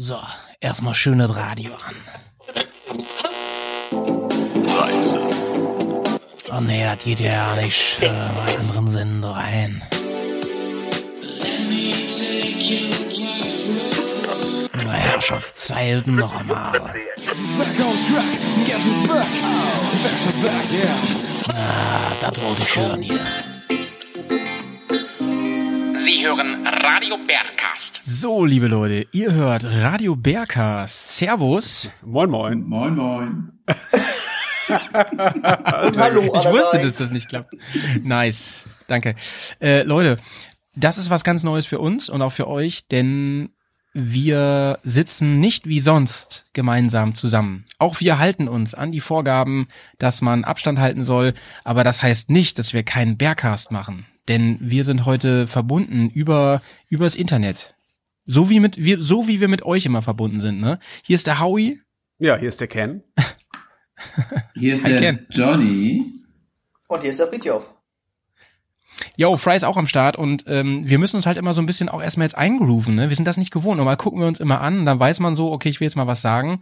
So, erstmal schönes Radio an. Reise. Oh nee, das geht ja nicht äh, bei anderen Sender rein. Na, Herrschaftszeiten noch einmal. Ah, das wollte ich hören hier. Sie hören Radio Bergcast. So, liebe Leute, ihr hört Radio Bergcast. Servus. Moin, moin. Moin, moin. Hallo, Ich wusste, dass das nicht klappt. Nice. Danke. Äh, Leute, das ist was ganz Neues für uns und auch für euch, denn wir sitzen nicht wie sonst gemeinsam zusammen. Auch wir halten uns an die Vorgaben, dass man Abstand halten soll, aber das heißt nicht, dass wir keinen Bergcast machen, denn wir sind heute verbunden über übers Internet. So wie mit wir so wie wir mit euch immer verbunden sind, ne? Hier ist der Howie. Ja, hier ist der Ken. Hier ist Hi, der Ken. Johnny. Und hier ist der Fritjof. Yo, Fry ist auch am Start und ähm, wir müssen uns halt immer so ein bisschen auch erstmal jetzt eingrooven, ne? Wir sind das nicht gewohnt. Normal gucken wir uns immer an, dann weiß man so, okay, ich will jetzt mal was sagen.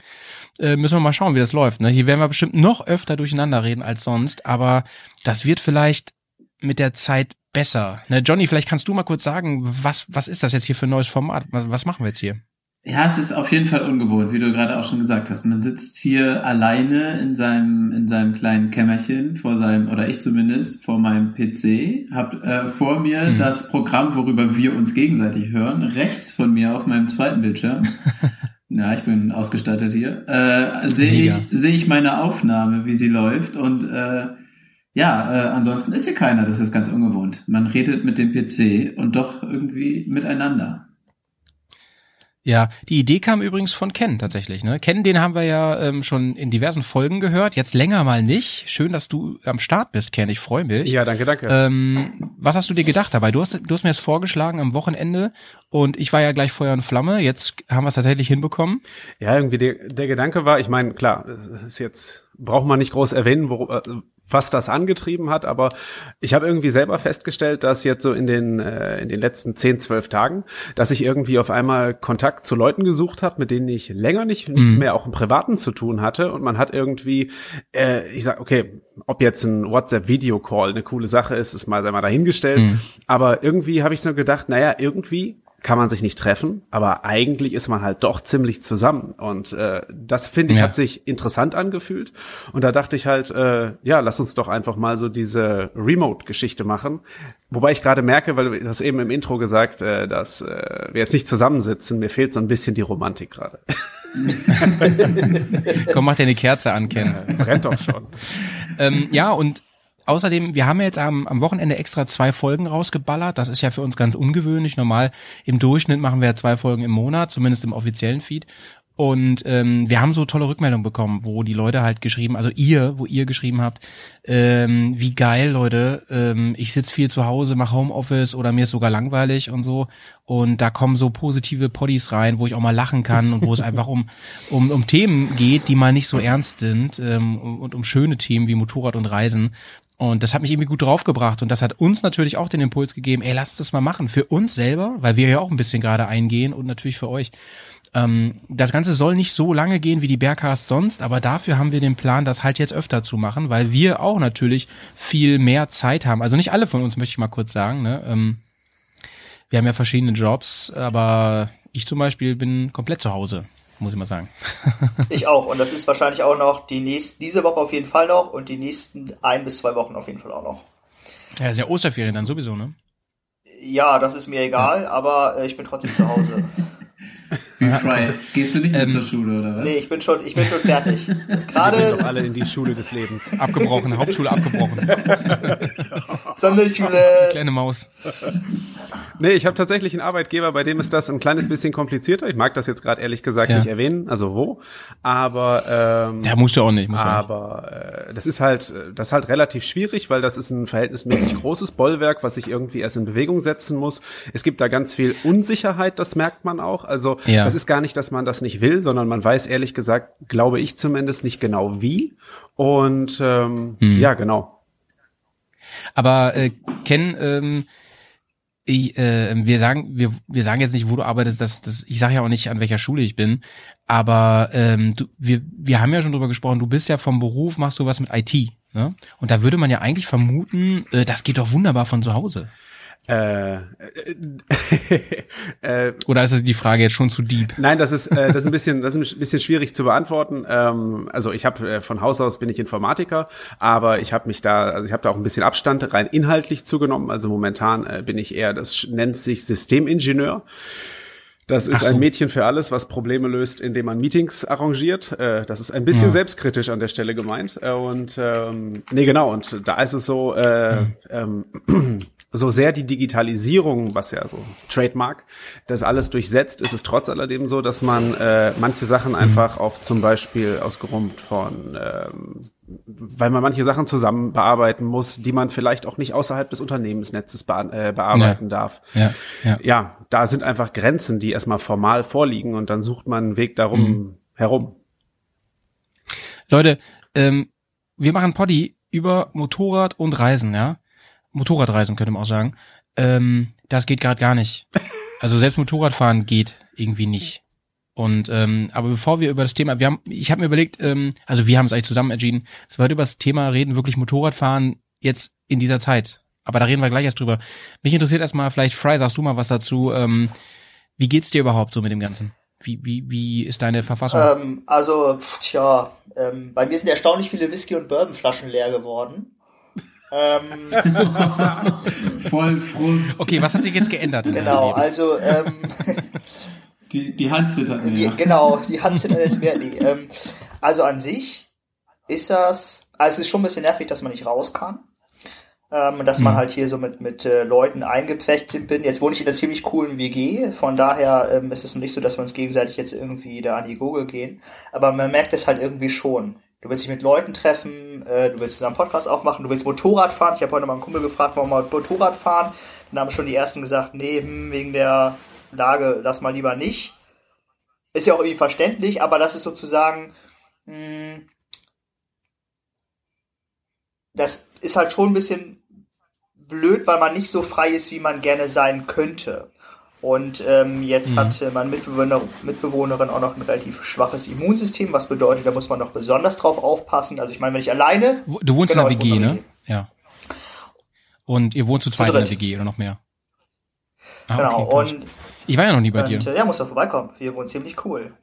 Äh, müssen wir mal schauen, wie das läuft. Ne? Hier werden wir bestimmt noch öfter durcheinander reden als sonst, aber das wird vielleicht mit der Zeit besser. Ne? Johnny, vielleicht kannst du mal kurz sagen, was, was ist das jetzt hier für ein neues Format? Was, was machen wir jetzt hier? Ja, es ist auf jeden Fall ungewohnt, wie du gerade auch schon gesagt hast. Man sitzt hier alleine in seinem in seinem kleinen Kämmerchen vor seinem oder ich zumindest vor meinem PC, hab äh, vor mir Hm. das Programm, worüber wir uns gegenseitig hören, rechts von mir auf meinem zweiten Bildschirm. ja, ich bin ausgestattet hier. Äh, sehe ich sehe ich meine Aufnahme, wie sie läuft und äh, ja, äh, ansonsten ist hier keiner. Das ist ganz ungewohnt. Man redet mit dem PC und doch irgendwie miteinander. Ja, die Idee kam übrigens von Ken tatsächlich. Ne? Ken, den haben wir ja ähm, schon in diversen Folgen gehört, jetzt länger mal nicht. Schön, dass du am Start bist, Ken. Ich freue mich. Ja, danke, danke. Ähm, was hast du dir gedacht dabei? Du hast, du hast mir das vorgeschlagen am Wochenende und ich war ja gleich Feuer und Flamme. Jetzt haben wir es tatsächlich hinbekommen. Ja, irgendwie der, der Gedanke war, ich meine, klar, ist jetzt braucht man nicht groß erwähnen, wo, äh, was das angetrieben hat, aber ich habe irgendwie selber festgestellt, dass jetzt so in den äh, in den letzten 10, 12 Tagen, dass ich irgendwie auf einmal Kontakt zu Leuten gesucht habe, mit denen ich länger nicht nichts Mhm. mehr auch im Privaten zu tun hatte und man hat irgendwie äh, ich sag okay, ob jetzt ein WhatsApp Video Call eine coole Sache ist, ist mal sei mal dahingestellt, Mhm. aber irgendwie habe ich so gedacht, naja, irgendwie kann man sich nicht treffen, aber eigentlich ist man halt doch ziemlich zusammen. Und äh, das finde ich Ja. hat sich interessant angefühlt. Und da dachte ich halt, äh, ja, lass uns doch einfach mal so diese Remote-Geschichte machen. Wobei ich gerade merke, weil du hast eben im Intro gesagt, äh, dass äh, wir jetzt nicht zusammensitzen. Mir fehlt so ein bisschen die Romantik gerade. Komm, mach dir eine Kerze an, Ken. Brennt doch schon. ähm, ja, und außerdem, wir haben ja jetzt am, am Wochenende extra zwei Folgen rausgeballert. Das ist ja für uns ganz ungewöhnlich. Normal im Durchschnitt machen wir ja zwei Folgen im Monat, zumindest im offiziellen Feed. Und ähm, wir haben so tolle Rückmeldungen bekommen, wo die Leute halt geschrieben, also ihr, wo ihr geschrieben habt, ähm, wie geil, Leute, ähm, ich sitz viel zu Hause, mache Homeoffice oder mir ist sogar langweilig und so. Und da kommen so positive Poddies rein, wo ich auch mal lachen kann und wo es einfach um, um, um Themen geht, die mal nicht so ernst sind ähm, und um schöne Themen wie Motorrad und Reisen. Und das hat mich irgendwie gut draufgebracht und das hat uns natürlich auch den Impuls gegeben, ey, lasst das mal machen. Für uns selber, weil wir ja auch ein bisschen gerade eingehen und natürlich für euch. Ähm, das Ganze soll nicht so lange gehen wie die Bergcast sonst, aber dafür haben wir den Plan, das halt jetzt öfter zu machen, weil wir auch natürlich viel mehr Zeit haben. Also nicht alle von uns, möchte ich mal kurz sagen. Ne? Ähm, wir haben ja verschiedene Jobs, aber ich zum Beispiel bin komplett zu Hause, muss ich mal sagen. Ich auch. Und das ist wahrscheinlich auch noch die nächste, diese Woche auf jeden Fall noch und die nächsten ein bis zwei Wochen auf jeden Fall auch noch. Ja, ist ja Osterferien dann sowieso, ne? Ja, das ist mir egal, aber äh, ich bin trotzdem zu Hause. Wie frei. Gehst du nicht mehr Ähm, zur Schule oder was? Nee, ich bin schon, ich bin schon fertig. Wir gehen doch Gerade alle in die Schule des Lebens. Abgebrochen, Hauptschule abgebrochen. Sonderschule. Kleine Maus. Nee, ich habe tatsächlich einen Arbeitgeber, bei dem ist das ein kleines bisschen komplizierter. Ich mag das jetzt gerade ehrlich gesagt Ja. nicht erwähnen, also wo. Aber ähm, Ja, musst du auch nicht. Muss ja nicht. aber äh, das ist halt, das ist halt relativ schwierig, weil das ist ein verhältnismäßig großes Bollwerk, was ich irgendwie erst in Bewegung setzen muss. Es gibt da ganz viel Unsicherheit, das merkt man auch. Also Ja. das ist gar nicht, dass man das nicht will, sondern man weiß ehrlich gesagt, glaube ich zumindest nicht genau wie. Und ähm, Hm. ja, genau. Aber äh, Ken, ähm, ich, äh, wir sagen, wir, wir sagen jetzt nicht, wo du arbeitest, das, das, ich sage ja auch nicht, an welcher Schule ich bin, aber ähm, du, wir, wir haben ja schon drüber gesprochen, du bist ja vom Beruf, machst du was mit IT. Ne? Und da würde man ja eigentlich vermuten, äh, das geht doch wunderbar von zu Hause. Äh, äh, Oder ist es die Frage jetzt schon zu deep? Nein, das ist äh, das ist ein bisschen das ist ein bisschen schwierig zu beantworten. Ähm, also ich habe äh, von Haus aus bin ich Informatiker, aber ich habe mich da also ich habe da auch ein bisschen Abstand rein inhaltlich zugenommen. Also momentan äh, bin ich eher das nennt sich Systemingenieur. Das ist so. ein Mädchen für alles, was Probleme löst, indem man Meetings arrangiert. Äh, das ist ein bisschen ja. selbstkritisch an der Stelle gemeint. Äh, und ähm, nee, genau. Und da ist es so, äh, mhm. ähm, so sehr die Digitalisierung, was ja so Trademark, das alles durchsetzt, ist es trotz alledem so, dass man äh, manche Sachen mhm. einfach auf zum Beispiel aus Grund von, ähm, weil man manche Sachen zusammen bearbeiten muss, die man vielleicht auch nicht außerhalb des Unternehmensnetzes be äh, bearbeiten ja. darf. Ja, ja. ja, da sind einfach Grenzen, die erstmal formal vorliegen und dann sucht man einen Weg darum mhm. herum. Leute, ähm, wir machen Poddy über Motorrad und Reisen, ja. Motorradreisen könnte man auch sagen. Ähm, das geht gerade gar nicht. Also selbst Motorradfahren geht irgendwie nicht. Und ähm, aber bevor wir über das Thema, wir haben, ich habe mir überlegt, ähm, also wir haben es eigentlich zusammen entschieden, dass wir heute über das Thema reden, wirklich Motorradfahren jetzt in dieser Zeit. Aber da reden wir gleich erst drüber. Mich interessiert erstmal, vielleicht Fry, sagst du mal was dazu. Ähm, wie geht's dir überhaupt so mit dem Ganzen? Wie, wie, wie ist deine Verfassung? Ähm, also, tja, ähm, bei mir sind erstaunlich viele Whisky- und Bourbonflaschen leer geworden. Ähm, Voll Frust. Okay, was hat sich jetzt geändert? Genau, also ähm, die, die Hand zittert mehr. Die, genau, die Hand zittert jetzt mehr. Nee, ähm, also an sich ist das, also es ist schon ein bisschen nervig, dass man nicht raus kann. Ähm, dass man mhm. halt hier so mit, mit äh, Leuten eingepfercht bin. Jetzt wohne ich in einer ziemlich coolen WG, von daher ähm, ist es nicht so, dass wir uns gegenseitig jetzt irgendwie da an die Gurgel gehen. Aber man merkt es halt irgendwie schon. Du willst dich mit Leuten treffen, äh, du willst zusammen Podcast aufmachen, du willst Motorrad fahren. Ich habe heute mal einen Kumpel gefragt, wollen wir mal Motorrad fahren? Dann haben schon die ersten gesagt, nee, hm, wegen der Lage, lass mal lieber nicht. Ist ja auch irgendwie verständlich, aber das ist sozusagen, mh, hm, das ist halt schon ein bisschen blöd, weil man nicht so frei ist, wie man gerne sein könnte. Und ähm, jetzt mhm. hat meine Mitbewohner, Mitbewohnerin auch noch ein relativ schwaches Immunsystem, was bedeutet, da muss man noch besonders drauf aufpassen. Also ich meine, wenn ich alleine. Du wohnst genau, in der WG, ne? Ja. Und ihr wohnt zu zweit zu in der WG oder noch mehr? Ah, genau, okay, und. Ich war ja noch nie bei und, dir. Äh, ja, musst du vorbeikommen. Wir wohnen ziemlich cool.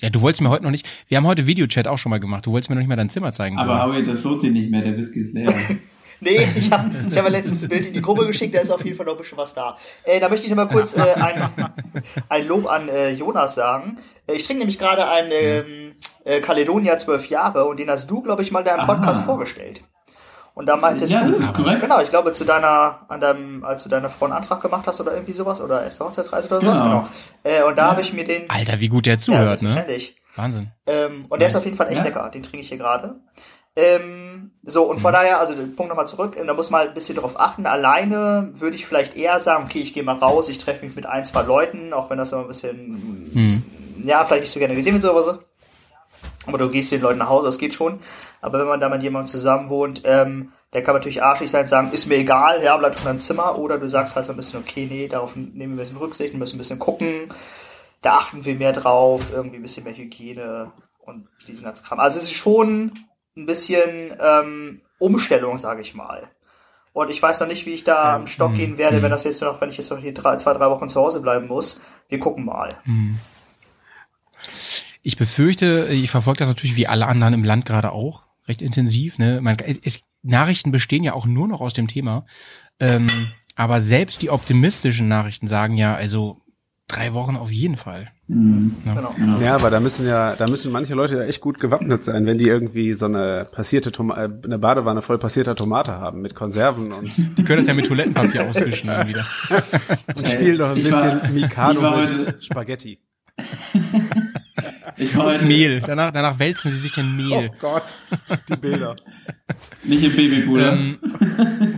Ja, du wolltest mir heute noch nicht. Wir haben heute Videochat auch schon mal gemacht. Du wolltest mir noch nicht mal dein Zimmer zeigen. Aber Howie, das lohnt sich nicht mehr. Der Whisky ist leer. Nee, ich habe ich hab letztens ein Bild in die Gruppe geschickt, da ist auf jeden Fall noch ein bisschen was da. Äh, da möchte ich noch mal kurz äh, ein, ein Lob an äh, Jonas sagen. Äh, ich trinke nämlich gerade einen ähm, äh, Caledonia 12 Jahre und den hast du, glaube ich, mal in deinem Podcast Aha. vorgestellt. Und da meintest ja, du, das ist korrekt. genau, ich glaube, zu deiner, an deinem, als du deiner Frau einen Antrag gemacht hast oder irgendwie sowas, oder erste Hochzeitsreise oder sowas, genau. genau. Äh, und da ja. habe ich mir den. Alter, wie gut der zuhört, ja, ne? Wahnsinn. Ähm, und nice. der ist auf jeden Fall echt ja. lecker, den trinke ich hier gerade. Ähm, so, und von mhm. daher, also Punkt nochmal zurück, da muss man ein bisschen drauf achten. Alleine würde ich vielleicht eher sagen, okay, ich gehe mal raus, ich treffe mich mit ein, zwei Leuten, auch wenn das immer ein bisschen, mhm. ja, vielleicht nicht so gerne gesehen wird, sowas. Aber du gehst den Leuten nach Hause, das geht schon. Aber wenn man da mit jemandem zusammen wohnt, ähm, der kann natürlich arschig sein und sagen, ist mir egal, ja, bleib in deinem Zimmer. Oder du sagst halt so ein bisschen, okay, nee, darauf nehmen wir ein bisschen Rücksicht, müssen ein bisschen gucken. Da achten wir mehr drauf, irgendwie ein bisschen mehr Hygiene und diesen ganzen Kram. Also es ist schon ein bisschen ähm, Umstellung, sage ich mal. Und ich weiß noch nicht, wie ich da am Stock gehen werde, wenn mhm. das jetzt noch, wenn ich jetzt noch hier drei, zwei, drei Wochen zu Hause bleiben muss. Wir gucken mal. Mhm. Ich befürchte, ich verfolge das natürlich wie alle anderen im Land gerade auch recht intensiv. Ne? Man, es, Nachrichten bestehen ja auch nur noch aus dem Thema. Ähm, aber selbst die optimistischen Nachrichten sagen ja, also drei Wochen auf jeden Fall. Mhm. Ja. Genau. ja, aber da müssen ja, da müssen manche Leute ja echt gut gewappnet sein, wenn die irgendwie so eine passierte Toma äh, eine Badewanne voll passierter Tomate haben mit Konserven und. Die können das ja mit Toilettenpapier auswischen dann wieder. und spielen doch ein bisschen war, Mikado mit Spaghetti. Ich war heute Mehl. Danach, danach wälzen sie sich in Mehl. Oh Gott, die Bilder. Nicht im Babypool. Ähm,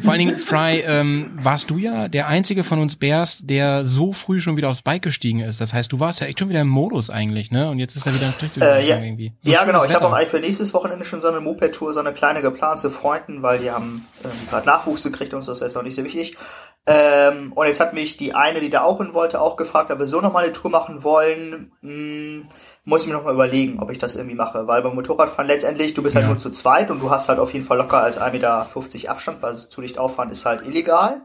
vor allen Dingen, Fry, ähm, warst du ja der einzige von uns Bears, der so früh schon wieder aufs Bike gestiegen ist. Das heißt, du warst ja echt schon wieder im Modus eigentlich, ne? Und jetzt ist er wieder ein Strich äh, ja. irgendwie. So ja, genau. Ich habe auch eigentlich für nächstes Wochenende schon so eine Moped-Tour, so eine kleine geplant zu Freunden, weil die haben äh, gerade Nachwuchs gekriegt und so, das ist auch nicht so wichtig. Ähm, und jetzt hat mich die eine, die da auch hin wollte, auch gefragt, ob wir so nochmal eine Tour machen wollen. Hm, muss ich mir nochmal überlegen, ob ich das irgendwie mache. Weil beim Motorradfahren letztendlich, du bist halt Ja. nur zu zweit und du hast halt auf jeden Fall locker als 1,50 Meter Abstand, weil zu dicht auffahren ist halt illegal.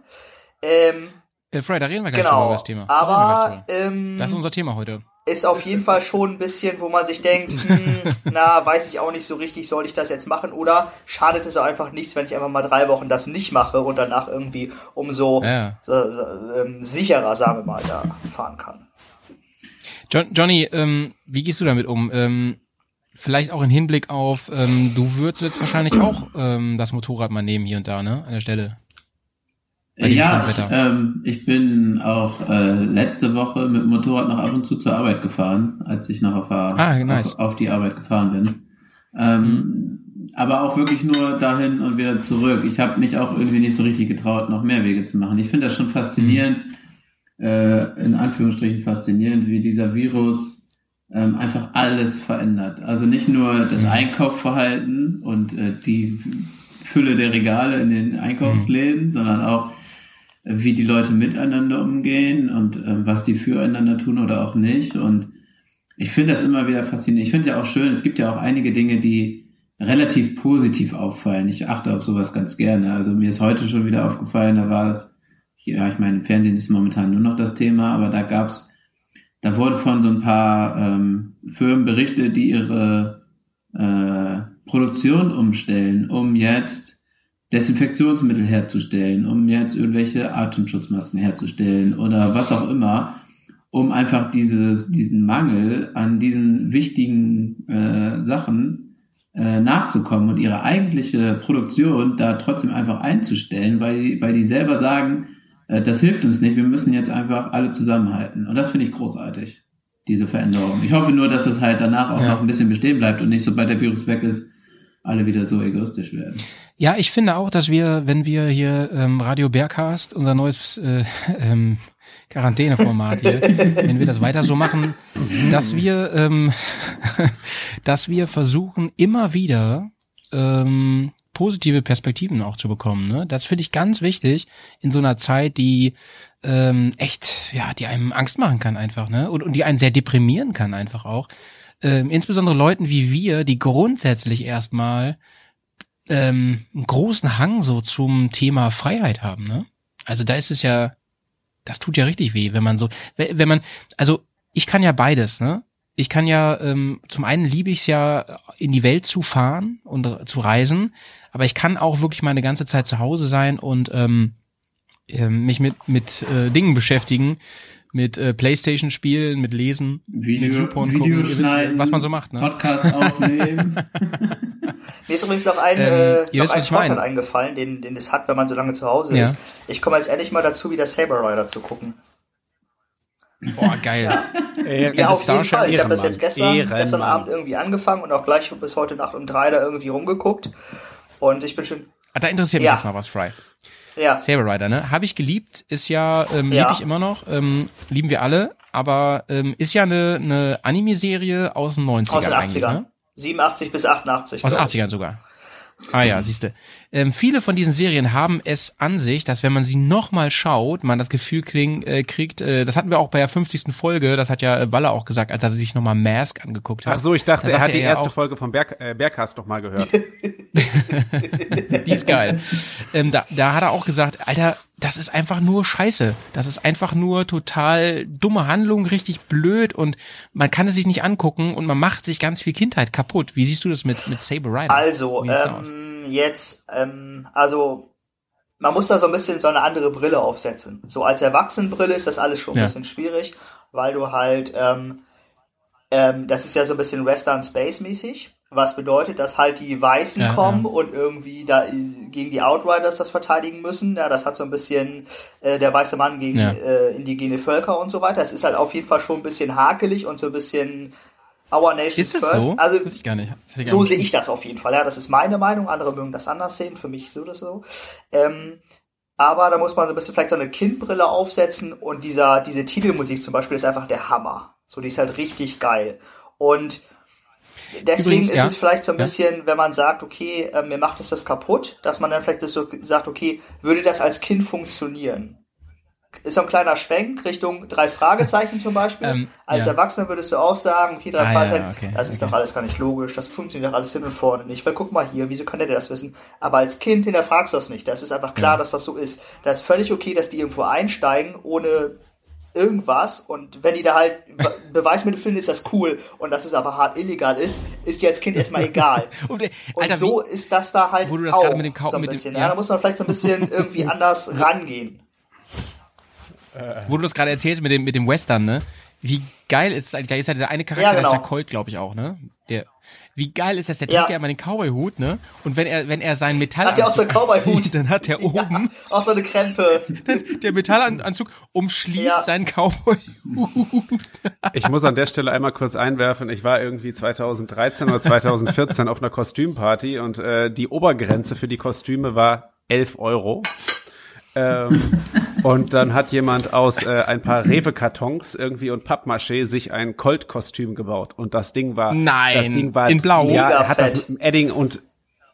Ähm, Äh, Fred, da reden wir gleich drüber genau. über das Thema. Aber ähm, das ist unser Thema heute. ist auf jeden Fall schon ein bisschen, wo man sich denkt, hm, na, weiß ich auch nicht so richtig, soll ich das jetzt machen? Oder schadet es auch einfach nichts, wenn ich einfach mal drei Wochen das nicht mache und danach irgendwie umso Ja. so, ähm, sicherer, sagen wir mal, da fahren kann. John, Johnny, ähm, wie gehst du damit um? Ähm, vielleicht auch in Hinblick auf, ähm, du würdest jetzt wahrscheinlich auch ähm, das Motorrad mal nehmen hier und da, ne? An der Stelle. Ja, ich, ähm, ich bin auch äh, letzte Woche mit dem Motorrad noch ab und zu zur Arbeit gefahren, als ich noch auf, der- Ah, nice. auf, auf die Arbeit gefahren bin. Ähm, Aber auch wirklich nur dahin und wieder zurück. Ich habe mich auch irgendwie nicht so richtig getraut, noch mehr Wege zu machen. Ich finde das schon faszinierend, äh, in Anführungsstrichen faszinierend, wie dieser Virus ähm, einfach alles verändert. Also nicht nur das Einkaufsverhalten und äh, die Fülle der Regale in den Einkaufsläden, sondern auch äh, wie die Leute miteinander umgehen und äh, was die füreinander tun oder auch nicht. Und ich finde das immer wieder faszinierend. Ich finde ja auch schön, es gibt ja auch einige Dinge, die relativ positiv auffallen. Ich achte auf sowas ganz gerne. Also mir ist heute schon wieder aufgefallen, da war es, ja, ich meine, Fernsehen ist momentan nur noch das Thema, aber da gab's, da wurde von so ein paar ähm, Firmen berichtet, die ihre äh, Produktion umstellen, um jetzt Desinfektionsmittel herzustellen, um jetzt irgendwelche Atemschutzmasken herzustellen oder was auch immer, um einfach dieses, diesen Mangel an diesen wichtigen äh, Sachen äh, nachzukommen und ihre eigentliche Produktion da trotzdem einfach einzustellen, weil, weil die selber sagen, das hilft uns nicht, wir müssen jetzt einfach alle zusammenhalten. Und das finde ich großartig, diese Veränderung. Ich hoffe nur, dass es halt danach auch Ja. noch ein bisschen bestehen bleibt und nicht, sobald der Virus weg ist, alle wieder so egoistisch werden. Ja, ich finde auch, dass wir, wenn wir hier ähm, Radio Bergcast, unser neues äh, ähm, Quarantäneformat hier, wenn wir das weiter so machen, dass wir, ähm, dass wir versuchen, immer wieder ähm, positive Perspektiven auch zu bekommen. Ne? Das finde ich ganz wichtig in so einer Zeit, die ähm, echt, ja, die einem Angst machen kann einfach, ne? Und, und die einen sehr deprimieren kann einfach auch. Ähm, insbesondere Leuten wie wir, die grundsätzlich erstmal ähm, einen großen Hang so zum Thema Freiheit haben, ne? Also da ist es ja, das tut ja richtig weh, wenn man so, we- wenn man, also ich kann ja beides, ne? Ich kann ja, ähm, zum einen liebe ich es ja, in die Welt zu fahren und äh, zu reisen, aber ich kann auch wirklich meine ganze Zeit zu Hause sein und ähm, ähm, mich mit mit äh, Dingen beschäftigen, mit äh, Playstation spielen, mit Lesen, Video, mit YouPorn Video gucken, wisst, schneiden, was man so macht, ne? Podcast aufnehmen. Mir ist übrigens noch ein, Ähm, äh, noch ein Vorteil meine. eingefallen, den, den es hat, wenn man so lange zu Hause Ja. ist. Ich komme jetzt endlich mal dazu, wieder Saber Rider zu gucken. Boah, geil. Ehre- Ja, auf jeden Fall. Ich habe das jetzt gestern, Ehrenmann. gestern Abend irgendwie angefangen und auch gleich bis heute Nacht um drei da irgendwie rumgeguckt. Und ich bin schon, Ah, Da interessiert mich Ja. jetzt mal was, Fry. ja, Saber Rider, ne? Habe ich geliebt, ist ja, ähm, Ja. liebe ich immer noch, ähm, lieben wir alle, aber ähm, ist ja eine, eine Anime-Serie aus den 90ern aus den eigentlich, 80ern. ne? 87 bis 88. Aus den glaub ich. 80ern sogar. Ah ja, siehste. Ähm, viele von diesen Serien haben es an sich, dass wenn man sie nochmal schaut, man das Gefühl kling, äh, kriegt, äh, das hatten wir auch bei der 50. Folge, das hat ja äh, Baller auch gesagt, als er sich nochmal Mask angeguckt hat. Ach so, ich dachte, Da er hat die ja erste auch- Folge vom Berg, äh, Bergcast noch mal gehört. Die ist geil. ähm, da, da hat er auch gesagt, Alter, das ist einfach nur Scheiße. Das ist einfach nur total dumme Handlung, richtig blöd und man kann es sich nicht angucken und man macht sich ganz viel Kindheit kaputt. Wie siehst du das mit, mit Saber Rider? Also, Wie sieht's da aus? ähm, jetzt, ähm, also, man muss da so ein bisschen so eine andere Brille aufsetzen. So als Erwachsenenbrille ist das alles schon ein Ja. bisschen schwierig, weil du halt, ähm, ähm, das ist ja so ein bisschen Western Space mäßig. Was bedeutet, dass halt die Weißen Ja, kommen ja. und irgendwie da äh, gegen die Outriders das verteidigen müssen. Ja, das hat so ein bisschen äh, der weiße Mann gegen äh, indigene Völker und so weiter. Es ist halt auf jeden Fall schon ein bisschen hakelig und so ein bisschen Our Nation ist das First. so? Also Weiß ich gar nicht. Ich so sehe ich das auf jeden Fall. Ja, das ist meine Meinung. Andere mögen das anders sehen. Für mich so das so. Ähm, aber da muss man so ein bisschen vielleicht so eine Kindbrille aufsetzen und dieser, diese Titelmusik zum Beispiel ist einfach der Hammer. So, die ist halt richtig geil. Und deswegen Übrigens, ist ja. es vielleicht so ein Ja. bisschen, wenn man sagt, okay, äh, mir macht es das kaputt, dass man dann vielleicht das so sagt, okay, würde das als Kind funktionieren? Ist so ein kleiner Schwenk Richtung drei Fragezeichen zum Beispiel. Ähm, Als ja. Erwachsener würdest du auch sagen, okay, drei Ah, ja, Fragezeichen, okay, das ist okay. doch alles gar nicht logisch, das funktioniert doch alles hin und vorne nicht, weil guck mal hier, wieso kann der das wissen? Aber als Kind hinterfragst du das nicht. Das ist einfach klar, dass das so ist. Das ist völlig okay, dass die irgendwo einsteigen, ohne irgendwas und wenn die da halt Be- Beweismittel finden, ist das cool und dass es aber hart illegal ist, ist dir als Kind erstmal egal. Und, äh, Und Alter, so wie, ist das da halt Wo du das auch mit dem so ein mit dem- bisschen. ja. ja. da muss man vielleicht so ein bisschen irgendwie anders rangehen. Wo du das gerade erzählst mit dem, mit dem Western, ne? Wie geil ist es eigentlich, da ist ja dieser eine Charakter, Ja, genau. das ist ja Colt, glaube ich auch, ne? Der, wie geil ist das, der Ja. trägt ja immer den Cowboy-Hut, ne? Und wenn er, wenn er seinen Metall Hat der auch so einen Cowboy-Hut? dann hat er oben, Auch so eine Krempe. der Metallanzug umschließt Ja. seinen Cowboy-Hut. Ich muss an der Stelle einmal kurz einwerfen, ich war irgendwie 2013 oder 2014 auf einer Kostümparty und äh, die Obergrenze für die Kostüme war 11 Euro. Ähm, und dann hat jemand aus äh, ein paar Rewe-Kartons irgendwie und Pappmaché sich ein Colt-Kostüm gebaut. Und das Ding war, Nein, das Ding war in Blau? Ja, er hat das mit dem Edding und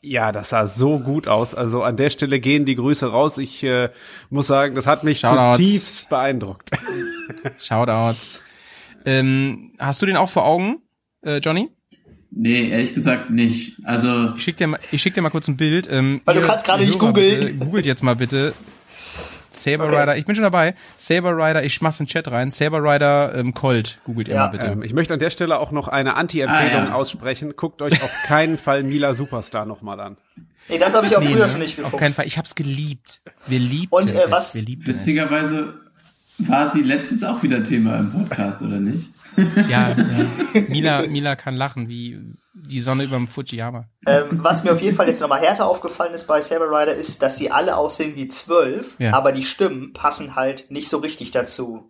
ja, das sah so gut aus. Also an der Stelle gehen die Grüße raus. Ich äh, muss sagen, das hat mich Shoutouts. zutiefst beeindruckt. Shoutouts. Ähm, hast du den auch vor Augen, äh, Johnny? Nee, ehrlich gesagt nicht. Also, Ich schick dir mal, ich schick dir mal kurz ein Bild. Ähm, Weil du kannst gerade nicht googeln. bitte, Googelt jetzt mal bitte. Saber Okay. Rider, ich bin schon dabei. Saber Rider, ich mach's in den Chat rein. Saber Rider ähm, Colt, googelt ihr Ja. mal bitte. Ähm, ich möchte an der Stelle auch noch eine Anti-Empfehlung Ah, ja. aussprechen. Guckt euch auf keinen Fall Mila Superstar nochmal an. Nee, das habe ich auch Nee, früher ne? schon nicht geguckt. Auf keinen Fall. Ich hab's geliebt. Wir liebten Und, äh, es. was- Wir liebten witzigerweise war sie letztens auch wieder Thema im Podcast, oder nicht? Ja, ja. Mila, Mila kann lachen wie die Sonne überm Fujiyama. Ähm, was mir auf jeden Fall jetzt nochmal härter aufgefallen ist bei Saber Rider, ist, dass sie alle aussehen wie zwölf, Ja. aber die Stimmen passen halt nicht so richtig dazu.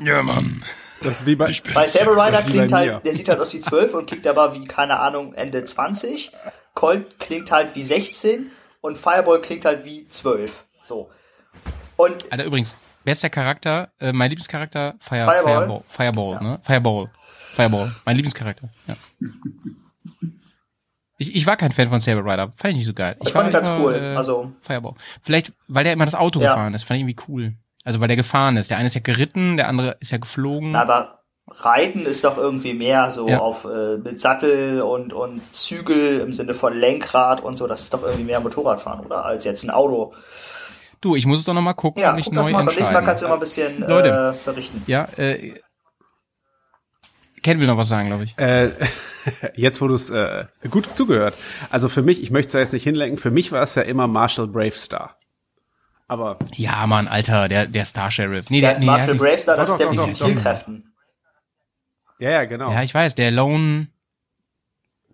Ja, Mann. Das ist wie bei, Bei Saber Rider Das ist wie klingt halt, der sieht halt aus wie 12 und klingt aber wie, keine Ahnung, Ende 20. Colt klingt halt wie 16 und Fireball klingt halt wie 12. So. Und Alter, übrigens, bester Charakter, äh, mein Lieblingscharakter, Fire, Fireball? Fireball, Fireball, ne? Fireball, Fireball, mein Lieblingscharakter, ja. Ich, ich war kein Fan von Saber Rider, fand ich nicht so geil. Ich fand ihn ganz immer, cool, Äh, also- Fireball. Vielleicht, weil der immer das Auto Ja. gefahren ist, fand ich irgendwie cool. Also weil der gefahren ist. Der eine ist ja geritten, der andere ist ja geflogen. aber Reiten ist doch irgendwie mehr so Ja. auf äh, mit Sattel und, und Zügel im Sinne von Lenkrad und so. Das ist doch irgendwie mehr Motorradfahren, oder? Als jetzt ein Auto. Du, ich muss es doch noch mal gucken Ja, und mich guck neu das mal. Beim nächsten Mal entscheiden. kannst du mal ein bisschen Leute. äh, berichten. Ja, äh, Ken will noch was sagen, glaube ich. Äh, jetzt, wo du es äh, gut zugehört. Also für mich, ich möchte es ja jetzt nicht hinlenken, für mich war es ja immer Marshall Bravestar. Aber Ja, Mann, Alter, der, der Star Sheriff. Nee, Der der, ist nee, Marshall der Bravestar, das Doch, ist der doch, mit den. Zielkräften. ja, ja, genau. nicht, ja, ich weiß, der Lone,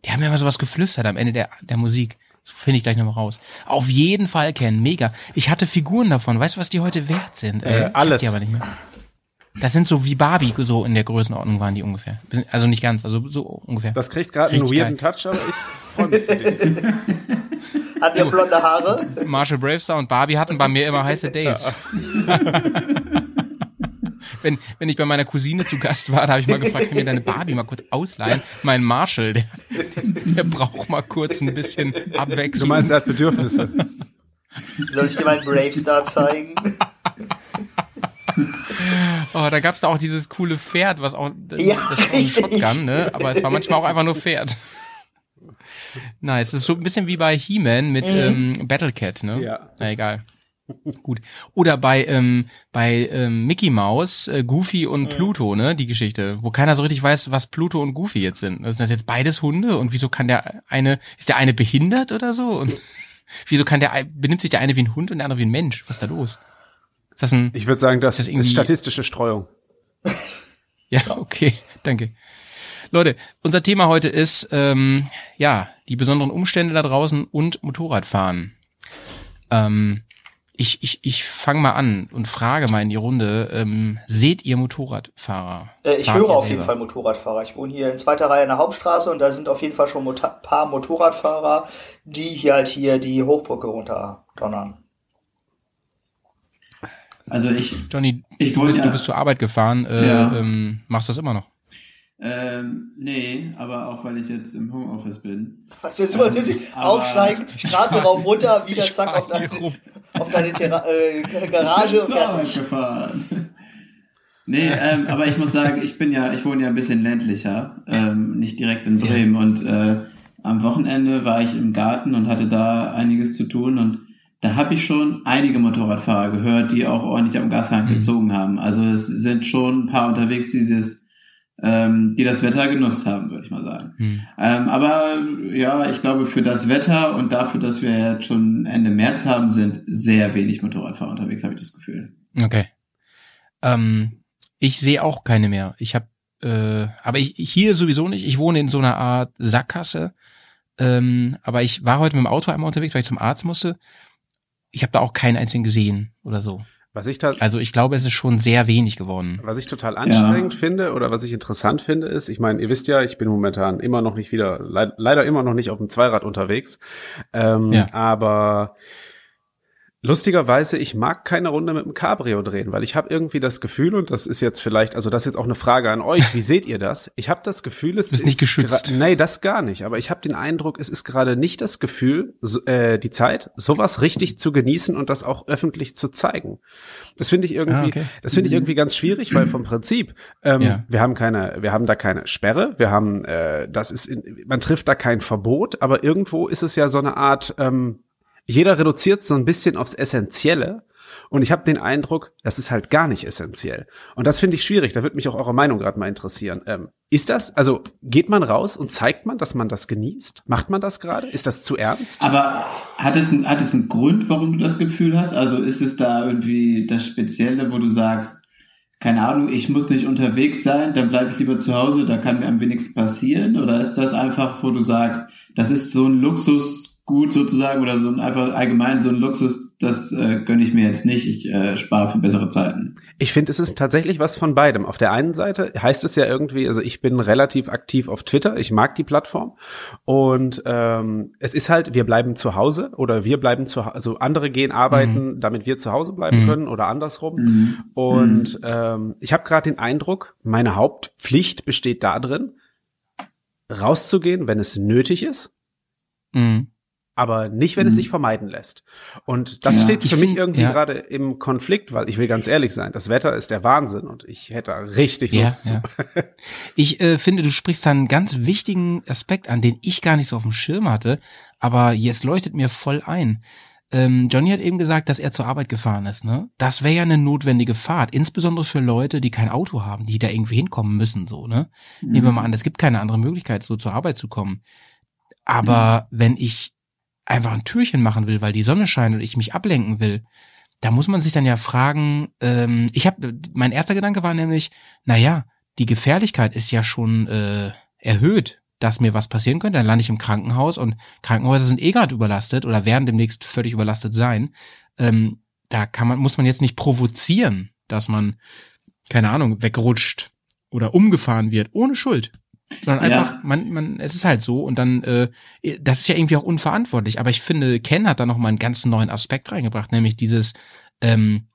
die haben ja immer sowas geflüstert am Ende der, der Musik. Das finde ich gleich nochmal raus. Auf jeden Fall, Ken, mega. Ich hatte Figuren davon. Weißt du, was die heute wert sind? Äh, alles. Die aber nicht mehr. Das sind so wie Barbie, so in der Größenordnung waren die ungefähr. Also nicht ganz, also so ungefähr. Das kriegt gerade einen weirden Touch, aber ich freue mich für den. Hat der blonde Haare? Marshall Bravestar und Barbie hatten bei mir immer heiße Days. wenn, wenn ich bei meiner Cousine zu Gast war, da habe ich mal gefragt, kann mir deine Barbie mal kurz ausleihen? Mein Marshall, der, der braucht mal kurz ein bisschen Du Abwechslung. meinst, er hat Bedürfnisse. Soll ich dir meinen Bravestar zeigen? Oh, da gab's da auch dieses coole Pferd, was auch, das Ja, war ein. Shotgun, ne? Aber es war manchmal auch einfach nur Pferd. Nice. Das ist so ein bisschen wie bei He-Man mit Mhm. ähm, Battlecat, ne? Ja. Na egal. Gut. Oder bei ähm, bei ähm, Mickey Mouse, äh, Goofy und Pluto, ne? Die Geschichte, wo keiner so richtig weiß, was Pluto und Goofy jetzt sind. Sind das jetzt beides Hunde? Und wieso kann der eine, ist der eine behindert oder so? Und wieso kann der, benimmt sich der eine wie ein Hund und der andere wie ein Mensch? Was ist da los? Ist das ein, Ich würde sagen, das Das ist, statistische Streuung. ja, okay, danke. Leute, unser Thema heute ist ähm, ja die besonderen Umstände da draußen und Motorradfahren. Ähm, ich ich, ich fange mal an und frage mal in die Runde: ähm, Seht ihr Motorradfahrer? Äh, ich Fahrt höre auf jeden selber? Fall Motorradfahrer. Ich wohne hier in zweiter Reihe in der Hauptstraße und da sind auf jeden Fall schon ein paar Motorradfahrer, die hier halt hier die Hochbrücke runter donnern. Also ich, Johnny, Ich du, bist, ja- du bist zur Arbeit gefahren. Äh, Ja. ähm, machst das immer noch? Ähm, nee, aber auch weil ich jetzt im Homeoffice bin. Was willst du mal ähm, aufsteigen, Straße rauf runter, wieder zack auf, dein, auf deine Terra äh, Garage und fertig. gefahren. Nee, ähm, aber ich muss sagen, ich bin ja, ich wohne ja ein bisschen ländlicher, ähm, nicht direkt in Bremen und äh, am Wochenende war ich im Garten und hatte da einiges zu tun und da habe ich schon einige Motorradfahrer gehört, die auch ordentlich am Gashahn mhm. gezogen haben. Also es sind schon ein paar unterwegs, die dieses ähm, die das Wetter genutzt haben, würde ich mal sagen. Hm. Ähm, aber ja, ich glaube, für das Wetter und dafür, dass wir jetzt schon Ende März haben, sind sehr wenig Motorradfahrer unterwegs, habe ich das Gefühl. Okay. Ähm, ich sehe auch keine mehr. Ich habe, äh, aber ich hier sowieso nicht. Ich wohne in so einer Art Sackgasse. Ähm, aber ich war heute mit dem Auto einmal unterwegs, weil ich zum Arzt musste. Ich habe da auch keinen einzigen gesehen oder so. Was ich also ich glaube, es ist schon sehr wenig geworden. Was ich total anstrengend ja. finde oder was ich interessant finde, ist, ich meine, ihr wisst ja, ich bin momentan immer noch nicht wieder, le leider immer noch nicht auf dem Zweirad unterwegs. Ähm, ja. Aber Lustigerweise, ich mag keine Runde mit dem Cabrio drehen, weil ich habe irgendwie das Gefühl, und das ist jetzt vielleicht, also das ist jetzt auch eine Frage an euch, wie seht ihr das? Ich habe das Gefühl, es ist nicht geschützt. Nee, das gar nicht. Aber ich habe den Eindruck, es ist gerade nicht das Gefühl, so, äh, die Zeit, sowas richtig zu genießen und das auch öffentlich zu zeigen. Das finde ich irgendwie, ah, okay. das finde ich irgendwie ganz schwierig, weil vom Prinzip, ähm, ja. wir haben keine, wir haben da keine Sperre, wir haben, äh, das ist, in, man trifft da kein Verbot, aber irgendwo ist es ja so eine Art ähm, jeder reduziert so ein bisschen aufs Essentielle. Und ich habe den Eindruck, das ist halt gar nicht essentiell. Und das finde ich schwierig. Da würde mich auch eure Meinung gerade mal interessieren. Ähm, ist das, also geht man raus und zeigt man, dass man das genießt? Macht man das gerade? Ist das zu ernst? Aber hat es, hat es einen Grund, warum du das Gefühl hast? Also ist es da irgendwie das Spezielle, wo du sagst, keine Ahnung, ich muss nicht unterwegs sein, dann bleibe ich lieber zu Hause, da kann mir am wenigsten passieren? Oder ist das einfach, wo du sagst, das ist so ein Luxus, gut sozusagen oder so ein einfach allgemein so ein Luxus, das äh, gönne ich mir jetzt nicht. Ich äh, spare für bessere Zeiten. Ich finde, es ist tatsächlich was von beidem. Auf der einen Seite heißt es ja irgendwie, also ich bin relativ aktiv auf Twitter, ich mag die Plattform und ähm, es ist halt, wir bleiben zu Hause oder wir bleiben zu Hause, also andere gehen arbeiten, mhm. damit wir zu Hause bleiben mhm. können oder andersrum. Mhm. Und mhm. ähm, ich habe gerade den Eindruck, meine Hauptpflicht besteht darin, rauszugehen, wenn es nötig ist. Mhm aber nicht, wenn mhm. es sich vermeiden lässt. Und das ja, steht für mich find, irgendwie ja. gerade im Konflikt, weil ich will ganz ehrlich sein, das Wetter ist der Wahnsinn und ich hätte richtig Lust ja, zu. Ich äh, finde, du sprichst da einen ganz wichtigen Aspekt an, den ich gar nicht so auf dem Schirm hatte, aber jetzt leuchtet mir voll ein. Ähm, Johnny hat eben gesagt, dass er zur Arbeit gefahren ist. Ne? Das wäre ja eine notwendige Fahrt, insbesondere für Leute, die kein Auto haben, die da irgendwie hinkommen müssen. So, ne? Mhm. Nehmen wir mal an, es gibt keine andere Möglichkeit, so zur Arbeit zu kommen. Aber mhm. wenn ich einfach ein Türchen machen will, weil die Sonne scheint und ich mich ablenken will, da muss man sich dann ja fragen, ähm, ich habe, mein erster Gedanke war nämlich, na ja, die Gefährlichkeit ist ja schon äh, erhöht, dass mir was passieren könnte, dann lande ich im Krankenhaus und Krankenhäuser sind eh gerade überlastet oder werden demnächst völlig überlastet sein. Ähm, da kann man, muss man jetzt nicht provozieren, dass man, keine Ahnung, wegrutscht oder umgefahren wird, ohne Schuld. Sondern einfach, ja. man, man, es ist halt so und dann, äh, das ist ja irgendwie auch unverantwortlich. Aber ich finde, Ken hat da nochmal einen ganz neuen Aspekt reingebracht, nämlich dieses, ähm,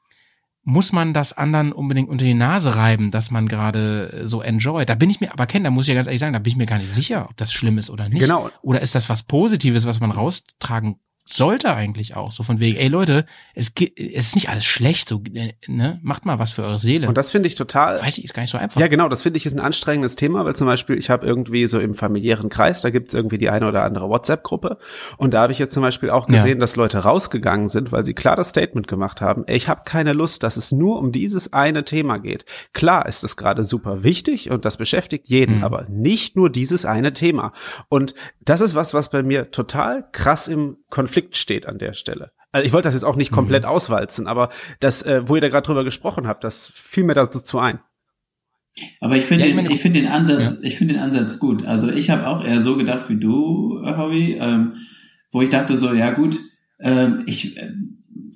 muss man das anderen unbedingt unter die Nase reiben, dass man gerade so enjoyt. Da bin ich mir, aber Ken, da muss ich ja ganz ehrlich sagen, da bin ich mir gar nicht sicher, ob das schlimm ist oder nicht. Genau. Oder ist das was Positives, was man raustragen sollte eigentlich auch. So von wegen, ey Leute, es, es ist nicht alles schlecht, so, ne? Macht mal was für eure Seele. Und das finde ich total. Weiß ich, ist gar nicht so einfach. Ja, genau, das finde ich ist ein anstrengendes Thema, weil zum Beispiel, ich habe irgendwie so im familiären Kreis, da gibt's irgendwie die eine oder andere WhatsApp-Gruppe. Und da habe ich jetzt zum Beispiel auch gesehen, ja. dass Leute rausgegangen sind, weil sie klar das Statement gemacht haben, ey, ich habe keine Lust, dass es nur um dieses eine Thema geht. Klar ist es gerade super wichtig und das beschäftigt jeden, mhm. aber nicht nur dieses eine Thema. Und das ist was, was bei mir total krass im Konflikt steht an der Stelle. Also ich wollte das jetzt auch nicht komplett mhm. auswalzen, aber das, äh, wo ihr da gerade drüber gesprochen habt, das fiel mir dazu ein. Aber ich finde, ja, ich, ich finde den Ansatz, ja. ich finde den Ansatz gut. Also ich habe auch eher so gedacht wie du, Howie, ähm, wo ich dachte so, ja gut, ähm, ich äh,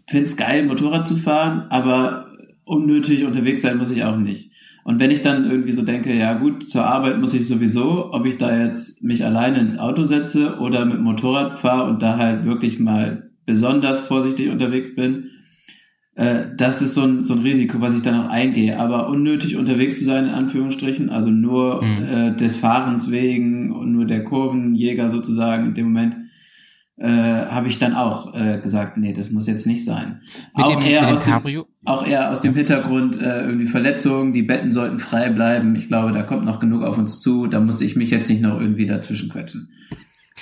finde es geil, Motorrad zu fahren, aber unnötig unterwegs sein muss ich auch nicht. Und wenn ich dann irgendwie so denke, ja gut, zur Arbeit muss ich sowieso, ob ich da jetzt mich alleine ins Auto setze oder mit dem Motorrad fahre und da halt wirklich mal besonders vorsichtig unterwegs bin, Äh, das ist so ein, so ein Risiko, was ich dann auch eingehe. Aber unnötig unterwegs zu sein, in Anführungsstrichen, also nur Mhm. äh, des Fahrens wegen und nur der Kurvenjäger sozusagen in dem Moment, äh, habe ich dann auch äh, gesagt, nee, das muss jetzt nicht sein. Mit auch dem, eher mit dem aus dem, auch eher aus dem Hintergrund äh, irgendwie Verletzungen, die Betten sollten frei bleiben. Ich glaube, da kommt noch genug auf uns zu. Da muss ich mich jetzt nicht noch irgendwie dazwischen quetschen.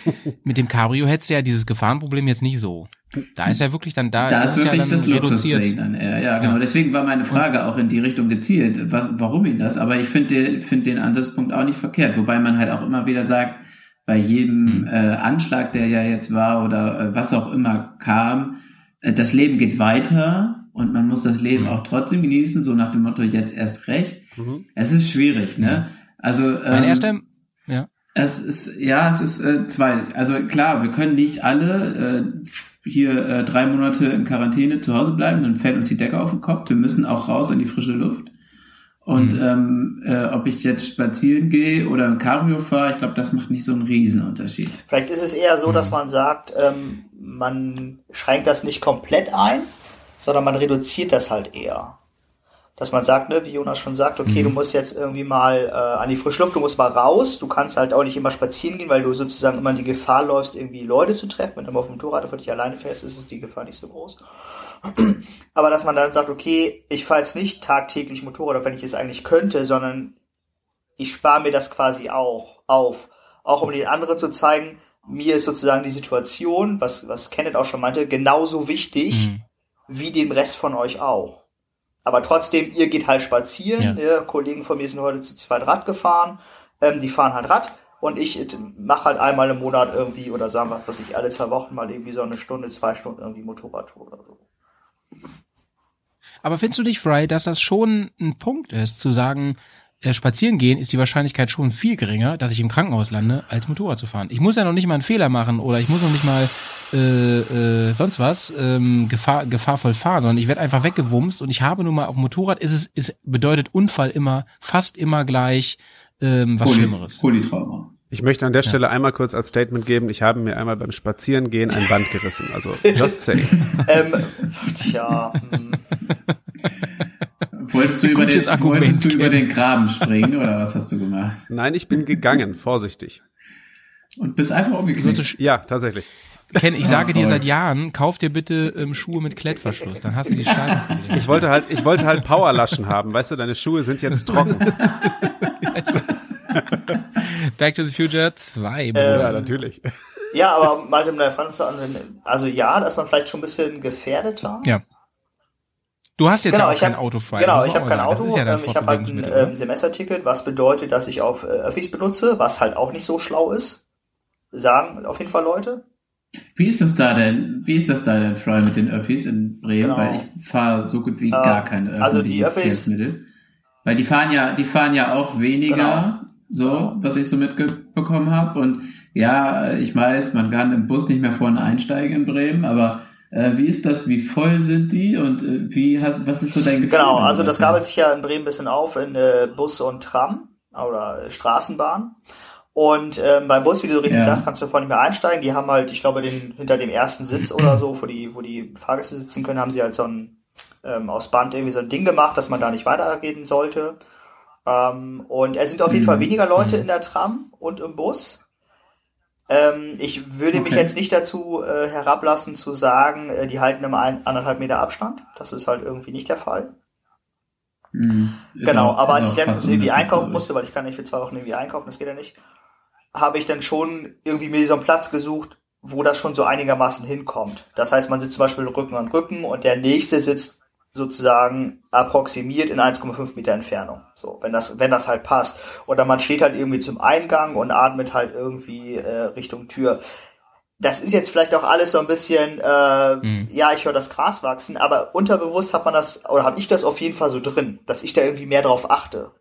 Mit dem Cabrio hättest du ja dieses Gefahrenproblem jetzt nicht so. Da ist ja wirklich dann da. Da ist es wirklich ja das Luxusding reduziert. dann. Ja, ja, genau. Ja. Deswegen war meine Frage auch in die Richtung gezielt, was, warum ihn das? Aber ich finde den, find den Ansatzpunkt auch nicht verkehrt. Wobei man halt auch immer wieder sagt, bei jedem Hm. äh, Anschlag, der ja jetzt war oder äh, was auch immer kam, äh, das Leben geht weiter und man muss das Leben Hm. auch trotzdem genießen, so nach dem Motto, jetzt erst recht. Mhm. Es ist schwierig, ne? Also Mein ähm, erster, ja. es ist, ja, es ist äh, zwei. Also klar, wir können nicht alle äh, hier äh, drei Monate in Quarantäne zu Hause bleiben, dann fällt uns die Decke auf den Kopf. Wir müssen auch raus in die frische Luft. Und Mhm. ähm, äh, ob ich jetzt spazieren gehe oder im Cabrio fahre, ich glaube, das macht nicht so einen Riesenunterschied. Vielleicht ist es eher so, Mhm. dass man sagt, ähm, man schränkt das nicht komplett ein, sondern man reduziert das halt eher. Dass man sagt, ne, wie Jonas schon sagt, okay, Mhm. du musst jetzt irgendwie mal äh, an die frische Luft, du musst mal raus, du kannst halt auch nicht immer spazieren gehen, weil du sozusagen immer in die Gefahr läufst, irgendwie Leute zu treffen. Wenn du mal auf dem Motorrad für dich alleine fährst, ist es die Gefahr nicht so groß. Aber dass man dann sagt, okay, ich fahre jetzt nicht tagtäglich Motorrad, wenn ich es eigentlich könnte, sondern ich spare mir das quasi auch auf. Auch um den anderen zu zeigen, mir ist sozusagen die Situation, was, was Kenneth auch schon meinte, genauso wichtig Mhm. wie dem Rest von euch auch. Aber trotzdem, ihr geht halt spazieren. Ja. Ja. Kollegen von mir sind heute zu zweit Rad gefahren. Ähm, die fahren halt Rad. Und ich mache halt einmal im Monat irgendwie, oder sagen wir, was ich alle zwei Wochen mal irgendwie so eine Stunde, zwei Stunden irgendwie Motorradtour oder so. Aber findest du nicht, Fry, dass das schon ein Punkt ist, zu sagen, äh, spazieren gehen ist die Wahrscheinlichkeit schon viel geringer, dass ich im Krankenhaus lande, als Motorrad zu fahren. Ich muss ja noch nicht mal einen Fehler machen oder ich muss noch nicht mal äh, äh, sonst was ähm, gefahr, gefahrvoll fahren, sondern ich werde einfach weggewumst und ich habe nun mal auf dem Motorrad ist es ist bedeutet Unfall immer fast immer gleich ähm, was Poly- Schlimmeres. Polytrauma. Ich möchte an der Stelle einmal kurz als Statement geben, ich habe mir einmal beim Spazierengehen ein Band gerissen. Also just saying. ähm, tja, hm. Wolltest du, über den, Argument, wolltest du über den Graben springen oder was hast du gemacht? Nein, ich bin gegangen, vorsichtig. Und bist einfach umgeknickt. Ja, tatsächlich. Ken, ich sage dir voll. seit Jahren, kauf dir bitte ähm, Schuhe mit Klettverschluss, dann hast du die Scheibenprobleme. Ich wollte halt, ich wollte halt Powerlaschen haben. Weißt du, deine Schuhe sind jetzt trocken. Back to the Future 2, Ähm. Ja, natürlich. ja, aber zu an, also ja, da ist man vielleicht schon ein bisschen gefährdeter. Ja. Du hast jetzt Genau, ja auch kein hab- Auto frei. Genau, ich habe kein. Auto, Das ist ja ähm, ich habe halt ein Fortbewegungsmittel, ähm, Semesterticket, was bedeutet, dass ich auf äh, Öffis benutze, was halt auch nicht so schlau ist. Sagen auf jeden Fall Leute. Wie ist das da denn? Wie ist das da denn, Fry, mit den Öffis in Bremen? Genau. Weil ich fahre so gut wie gar keine öffentlichen also die Öffis-. Weil die fahren ja, die fahren ja auch weniger, Genau. So, was ich so mitbekommen habe. Und ja, ich weiß, man kann im Bus nicht mehr vorne einsteigen in Bremen, aber äh, wie ist das? Wie voll sind die und äh, wie hast, was ist so dein Gefühl? Genau, also das gabelt sich ja in Bremen ein bisschen auf in äh, Bus und Tram oder äh, Straßenbahn. Und ähm, beim Bus, wie du richtig Ja. sagst, kannst du vorne nicht mehr einsteigen. Die haben halt, ich glaube, den hinter dem ersten Sitz oder so, wo die, wo die Fahrgäste sitzen können, haben sie halt so ein ähm, aus Band irgendwie so ein Ding gemacht, dass man da nicht weitergehen sollte. Ähm, und es sind auf jeden Mhm. Fall weniger Leute Mhm. in der Tram und im Bus. Ähm, ich würde mich Okay. jetzt nicht dazu äh, herablassen zu sagen, äh, die halten immer ein, anderthalb Meter Abstand. Das ist halt irgendwie nicht der Fall. Mhm. Genau, aber als ich letztens irgendwie einkaufen musste, weil ich kann nicht für zwei Wochen irgendwie einkaufen, das geht ja nicht, habe ich dann schon irgendwie mir so einen Platz gesucht, wo das schon so einigermaßen hinkommt. Das heißt, man sitzt zum Beispiel Rücken an Rücken und der nächste sitzt sozusagen approximiert in 1,5 Meter Entfernung. So, wenn das, wenn das halt passt. Oder man steht halt irgendwie zum Eingang und atmet halt irgendwie äh, Richtung Tür. Das ist jetzt vielleicht auch alles so ein bisschen, äh, Mhm. ja, ich höre das Gras wachsen, aber unterbewusst hat man das, oder habe ich das auf jeden Fall so drin, dass ich da irgendwie mehr drauf achte.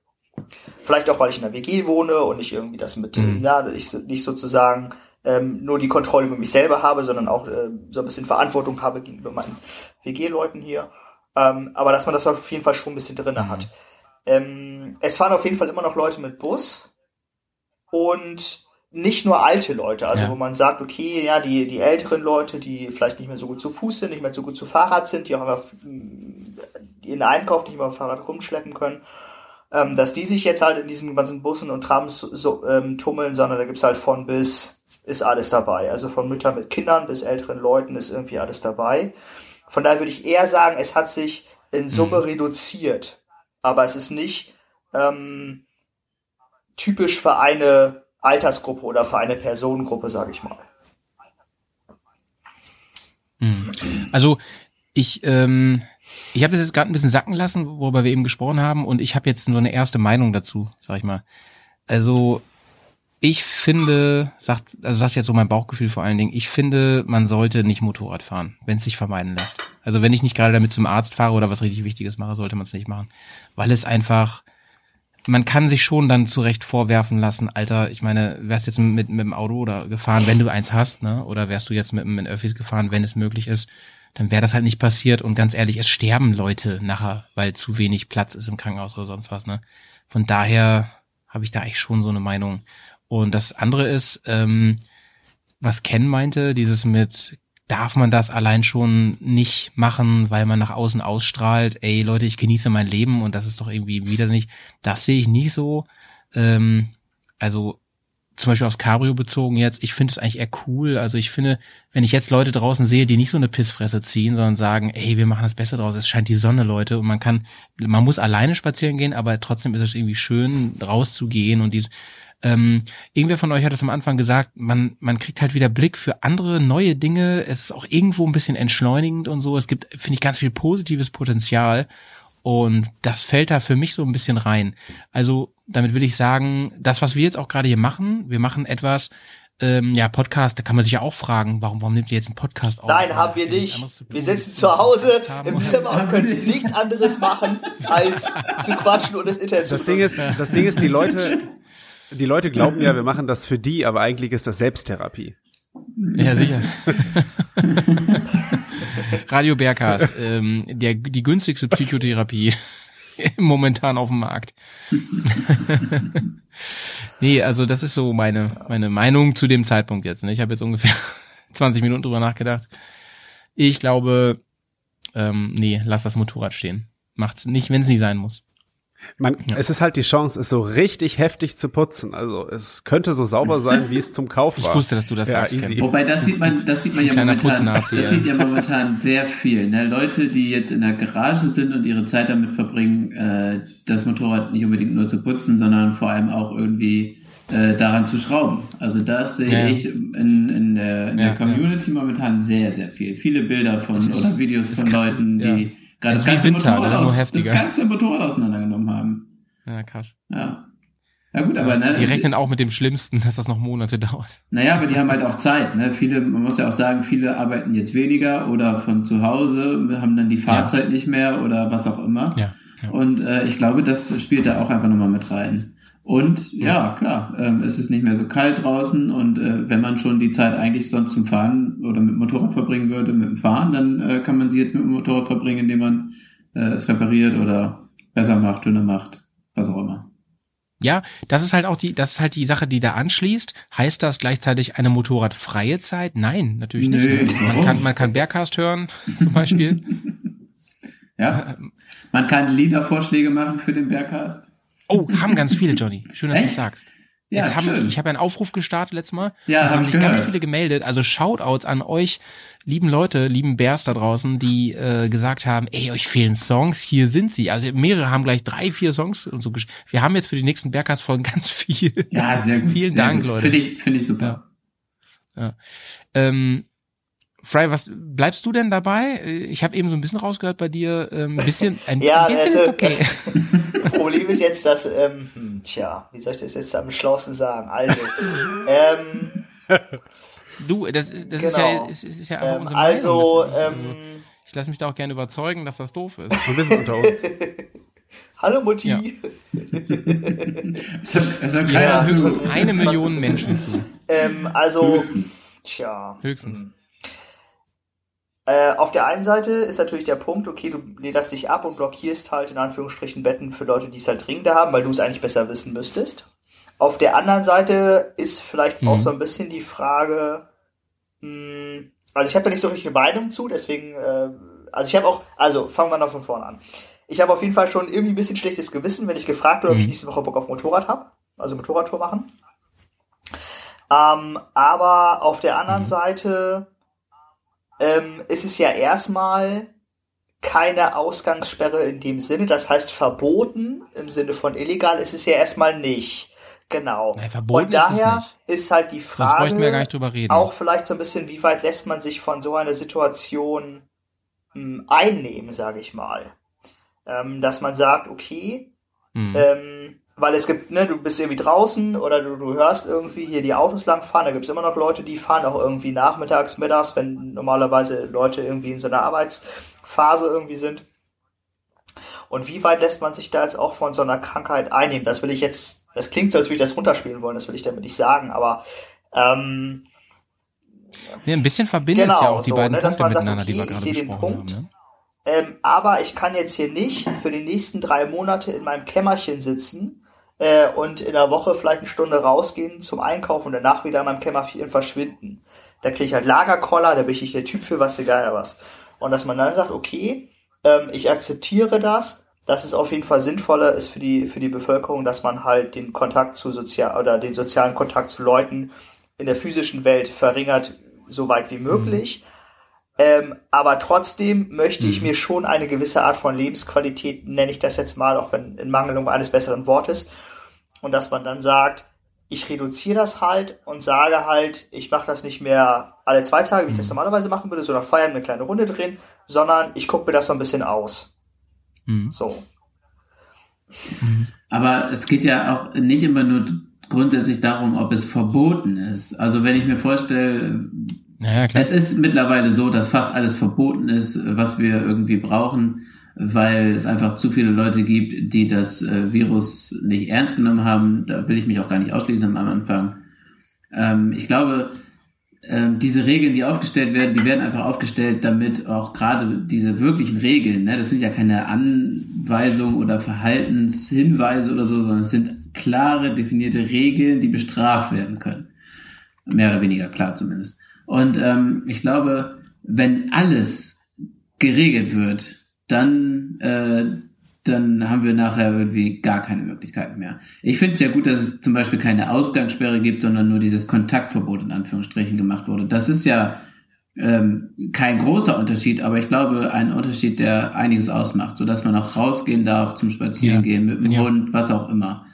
Vielleicht auch, weil ich in einer WG wohne und ich irgendwie das mit, Mhm. ja, ich nicht sozusagen ähm, nur die Kontrolle über mich selber habe, sondern auch äh, so ein bisschen Verantwortung habe gegenüber meinen WG-Leuten hier. Ähm, aber dass man das auf jeden Fall schon ein bisschen drinne Mhm. hat. Ähm, es fahren auf jeden Fall immer noch Leute mit Bus und nicht nur alte Leute, also Ja. wo man sagt, okay, ja, die, die älteren Leute, die vielleicht nicht mehr so gut zu Fuß sind, nicht mehr so gut zu Fahrrad sind, die auch einfach mm, ihren Einkauf nicht mehr auf Fahrrad rumschleppen können, ähm, dass die sich jetzt halt in diesen ganzen Bussen und Trams so, ähm, tummeln, sondern da gibt's halt von bis ist alles dabei. Also von Müttern mit Kindern bis älteren Leuten ist irgendwie alles dabei. Von daher würde ich eher sagen, es hat sich in Summe reduziert. Aber es ist nicht ähm, typisch für eine Altersgruppe oder für eine Personengruppe, sage ich mal. Hm. Also ich, ähm, ich habe das jetzt gerade ein bisschen sacken lassen, worüber wir eben gesprochen haben, und ich habe jetzt nur eine erste Meinung dazu, sag ich mal. Also ich finde, sagt, also sagt jetzt so mein Bauchgefühl vor allen Dingen, ich finde, man sollte nicht Motorrad fahren, wenn es sich vermeiden lässt. Also wenn ich nicht gerade damit zum Arzt fahre oder was richtig Wichtiges mache, sollte man es nicht machen. Weil es einfach, man kann sich schon dann zurecht vorwerfen lassen, Alter, ich meine, wärst jetzt mit, mit dem Auto oder gefahren, wenn du eins hast, ne? Oder wärst du jetzt mit, mit Öffis gefahren, wenn es möglich ist, dann wäre das halt nicht passiert. Und ganz ehrlich, es sterben Leute nachher, weil zu wenig Platz ist im Krankenhaus oder sonst was, ne? Von daher habe ich da eigentlich schon so eine Meinung. Und das andere ist, ähm, was Ken meinte, dieses mit, darf man das allein schon nicht machen, weil man nach außen ausstrahlt, ey Leute, ich genieße mein Leben und das ist doch irgendwie nicht. Das sehe ich nicht so. Ähm, also zum Beispiel aufs Cabrio bezogen jetzt, ich finde es eigentlich eher cool. Also ich finde, wenn ich jetzt Leute draußen sehe, die nicht so eine Pissfresse ziehen, sondern sagen, ey, wir machen das Beste draus, es scheint die Sonne, Leute, und man kann, man muss alleine spazieren gehen, aber trotzdem ist es irgendwie schön, rauszugehen und dies, ähm, irgendwer von euch hat es am Anfang gesagt, man, man kriegt halt wieder Blick für andere neue Dinge. Es ist auch irgendwo ein bisschen entschleunigend und so. Es gibt, finde ich, ganz viel positives Potenzial. Und das fällt da für mich so ein bisschen rein. Also damit will ich sagen, das, was wir jetzt auch gerade hier machen, wir machen etwas, ähm, ja, Podcast, da kann man sich ja auch fragen, warum, warum nimmt ihr jetzt einen Podcast auf? Nein, haben wir nicht. Wir sitzen zu Hause im Zimmer und können nichts anderes machen, als zu quatschen und das Internet Das zu Ding ist, das Ding ist, die Leute, die Leute glauben ja, wir machen das für die, aber eigentlich ist das Selbsttherapie. Ja, sicher. Radio Bergcast, ähm, der, die günstigste Psychotherapie momentan auf dem Markt. nee, also das ist so meine, meine Meinung zu dem Zeitpunkt jetzt. Ne? Ich habe jetzt ungefähr 20 Minuten drüber nachgedacht. Ich glaube, ähm, nee, lass das Motorrad stehen. Macht's nicht, wenn es nicht sein muss. Man, Ja. Es ist halt die Chance, es so richtig heftig zu putzen. Also es könnte so sauber sein, wie es zum Kauf Ich war. wusste, dass du das Ja, sagst. easy. Wobei das sieht man, das sieht man ja Kleiner momentan, das ja. sieht ja momentan sehr viel. Ne? Leute, die jetzt in der Garage sind und ihre Zeit damit verbringen, äh, das Motorrad nicht unbedingt nur zu putzen, sondern vor allem auch irgendwie äh, daran zu schrauben. Also das sehe Ja, ich in, in der, in Ja, der Community momentan sehr, sehr viel. Viele Bilder von oder Videos von kann- Leuten, ja. die gerade das wie ganze, Winter, Motorrad ne? Nur heftiger. das ganze Motorrad auseinandergenommen haben. Ja, krass. Ja. Ja gut, aber ne, Die rechnen auch mit dem Schlimmsten, dass das noch Monate dauert. Naja, aber die haben halt auch Zeit. Ne? Viele, man muss ja auch sagen, viele arbeiten jetzt weniger oder von zu Hause, haben dann die Fahrzeit nicht mehr oder was auch immer. Ja. ja. Und äh, ich glaube, das spielt da auch einfach nochmal mit rein. Und ja, klar, ähm, es ist nicht mehr so kalt draußen und äh, wenn man schon die Zeit eigentlich sonst zum Fahren oder mit dem Motorrad verbringen würde, mit dem Fahren, dann äh, kann man sie jetzt mit dem Motorrad verbringen, indem man äh, es repariert oder besser macht, dünner macht, was auch immer. Ja, das ist halt auch die, das ist halt die Sache, die da anschließt. Heißt das gleichzeitig eine motorradfreie Zeit? Nein, natürlich Nö, nicht. Man warum? kann, man kann Bergcast hören, zum Beispiel. Ja, man kann Liedervorschläge machen für den Bergcast. Oh, haben ganz viele, Johnny. Schön, dass du sagst. Ja, haben, ich habe einen Aufruf gestartet letztes Mal. Ja, es hab haben ich sich ganz gehört. viele gemeldet. Also Shoutouts an euch, lieben Leute, lieben Bears da draußen, die äh, gesagt haben, ey, euch fehlen Songs, hier sind sie. Also mehrere haben gleich drei, vier Songs und so. Wir haben jetzt für die nächsten Bergcast-Folgen ganz viel. Ja, sehr gut. Vielen sehr Dank, gut. Leute. Finde ich, finde ich super. Ähm, Fry, was bleibst du denn dabei? Äh, Ich habe eben so ein bisschen rausgehört bei dir. Ähm, ein bisschen, ein, Ja, ein bisschen also, ist okay. Das Problem ist jetzt, dass, ähm, hm, tja, wie soll ich das jetzt am schlausten sagen? Also, ähm, Du, das, das ist ja, Genau. ist, ist ist ja einfach ähm, unsere also, Meinung. Ist- ähm, ich lasse mich da auch gerne überzeugen, dass das doof ist. Wir sind unter uns. hallo Mutti. Ja. Es hört, es hört Ja, höchstens zu. eine Million Menschen zu. Ähm, also, Höchstens. tja. Höchstens. Hm. Äh, auf der einen Seite ist natürlich der Punkt, okay, du lederst dich ab und blockierst halt in Anführungsstrichen Betten für Leute, die es halt dringender haben, weil du es eigentlich besser wissen müsstest. auf der anderen Seite ist vielleicht Mhm. auch so ein bisschen die Frage, mh, also ich habe da nicht so richtig eine Meinung zu, deswegen, äh, also ich habe auch, also fangen wir noch von vorne an. Ich habe auf jeden Fall schon irgendwie ein bisschen schlechtes Gewissen, wenn ich gefragt werde, ob ich Mhm. nächste Woche Bock auf Motorrad habe, also Motorradtour machen. Ähm, aber auf der anderen Mhm. Seite ähm, ist es ja erstmal keine Ausgangssperre in dem Sinne, das heißt verboten im Sinne von illegal ist es ja erstmal nicht. Genau. Nein, verboten Und ist es daher nicht. ist halt die Frage, bräuchten wir ja gar nicht drüber reden. auch vielleicht so ein bisschen, wie weit lässt man sich von so einer Situation mh, einnehmen, sage ich mal. Ähm, dass man sagt, okay, Mhm. ähm, weil es gibt, ne, du bist irgendwie draußen oder du, du hörst irgendwie hier die Autos langfahren, da gibt's immer noch Leute, die fahren auch irgendwie nachmittags, mittags, wenn normalerweise Leute irgendwie in so einer Arbeitsphase irgendwie sind. Und wie weit lässt man sich da jetzt auch von so einer Krankheit einnehmen? Das will ich jetzt, das klingt so, als würde ich das runterspielen wollen, das will ich damit nicht sagen, aber ähm, Nee, ein bisschen verbindet Genau, ja auch die so, beiden ne, Punkte man sagt, miteinander, die okay, wir ich gerade sehe den besprochen Punkt. haben. Ne? Ähm, aber ich kann jetzt hier nicht für die nächsten drei Monate in meinem Kämmerchen sitzen äh, und in der Woche vielleicht eine Stunde rausgehen zum Einkaufen und danach wieder in meinem Kämmerchen verschwinden. Da kriege ich halt Lagerkoller, da bin ich nicht der Typ für was, egal was. Und dass man dann sagt, okay, ähm, ich akzeptiere das, dass es auf jeden Fall sinnvoller ist für die, für die Bevölkerung, dass man halt den Kontakt zu sozial oder den sozialen Kontakt zu Leuten in der physischen Welt verringert, so weit wie möglich. Ähm, aber trotzdem möchte ich mir schon eine gewisse Art von Lebensqualität, nenne ich das jetzt mal, auch wenn in Mangelung eines besseren Wortes, und dass man dann sagt, ich reduziere das halt und sage halt, ich mache das nicht mehr alle zwei Tage, wie ich das normalerweise machen würde, so nach Feiern eine kleine Runde drehen, sondern ich gucke mir das so ein bisschen aus. Mhm. So. Aber es geht ja auch nicht immer nur grundsätzlich darum, ob es verboten ist. Also wenn ich mir vorstelle, Naja, klar. es ist mittlerweile so, dass fast alles verboten ist, was wir irgendwie brauchen, weil es einfach zu viele Leute gibt, die das äh, Virus nicht ernst genommen haben. Da will ich mich auch gar nicht ausschließen am Anfang. Ähm, ich glaube, ähm, diese Regeln, die aufgestellt werden, die werden einfach aufgestellt, damit auch gerade diese wirklichen Regeln, ne, das sind ja keine Anweisungen oder Verhaltenshinweise oder so, sondern es sind klare, definierte Regeln, die bestraft werden können. Mehr oder weniger klar zumindest. Und ähm, ich glaube, wenn alles geregelt wird, dann, äh, dann haben wir nachher irgendwie gar keine Möglichkeiten mehr. Ich finde es ja gut, dass es zum Beispiel keine Ausgangssperre gibt, sondern nur dieses Kontaktverbot in Anführungsstrichen gemacht wurde. Das ist ja ähm, kein großer Unterschied, aber ich glaube ein Unterschied, der einiges ausmacht, sodass man auch rausgehen darf zum Spazierengehen mit dem Ja. Hund, was auch immer.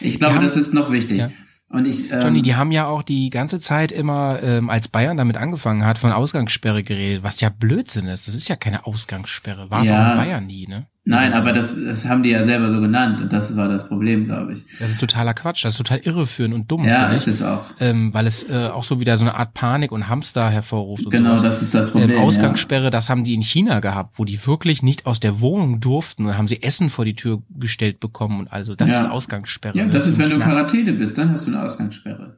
Ich glaube, das ist noch wichtig. Ja. Und ich, ähm, Johnny, die haben ja auch die ganze Zeit immer, ähm, als Bayern damit angefangen hat, von Ausgangssperre geredet, was ja Blödsinn ist. Das ist ja keine Ausgangssperre. War es Ja. auch in Bayern nie, ne? Nein, aber das, das haben die ja selber so genannt und das war das Problem, glaube ich. Das ist totaler Quatsch. Das ist total irreführend und dumm, Ja, ist es auch. Ähm, weil es äh, auch so wieder so eine Art Panik und Hamster hervorruft. Und Genau, sowas. das ist das Problem. ähm, Ausgangssperre, das haben die in China gehabt, wo die wirklich nicht aus der Wohnung durften. Dann haben sie Essen vor die Tür gestellt bekommen und also das Ja. ist Ausgangssperre. Ja, ja ne? das ist, wenn du. Quarantäne bist, dann hast du eine Ausgangssperre.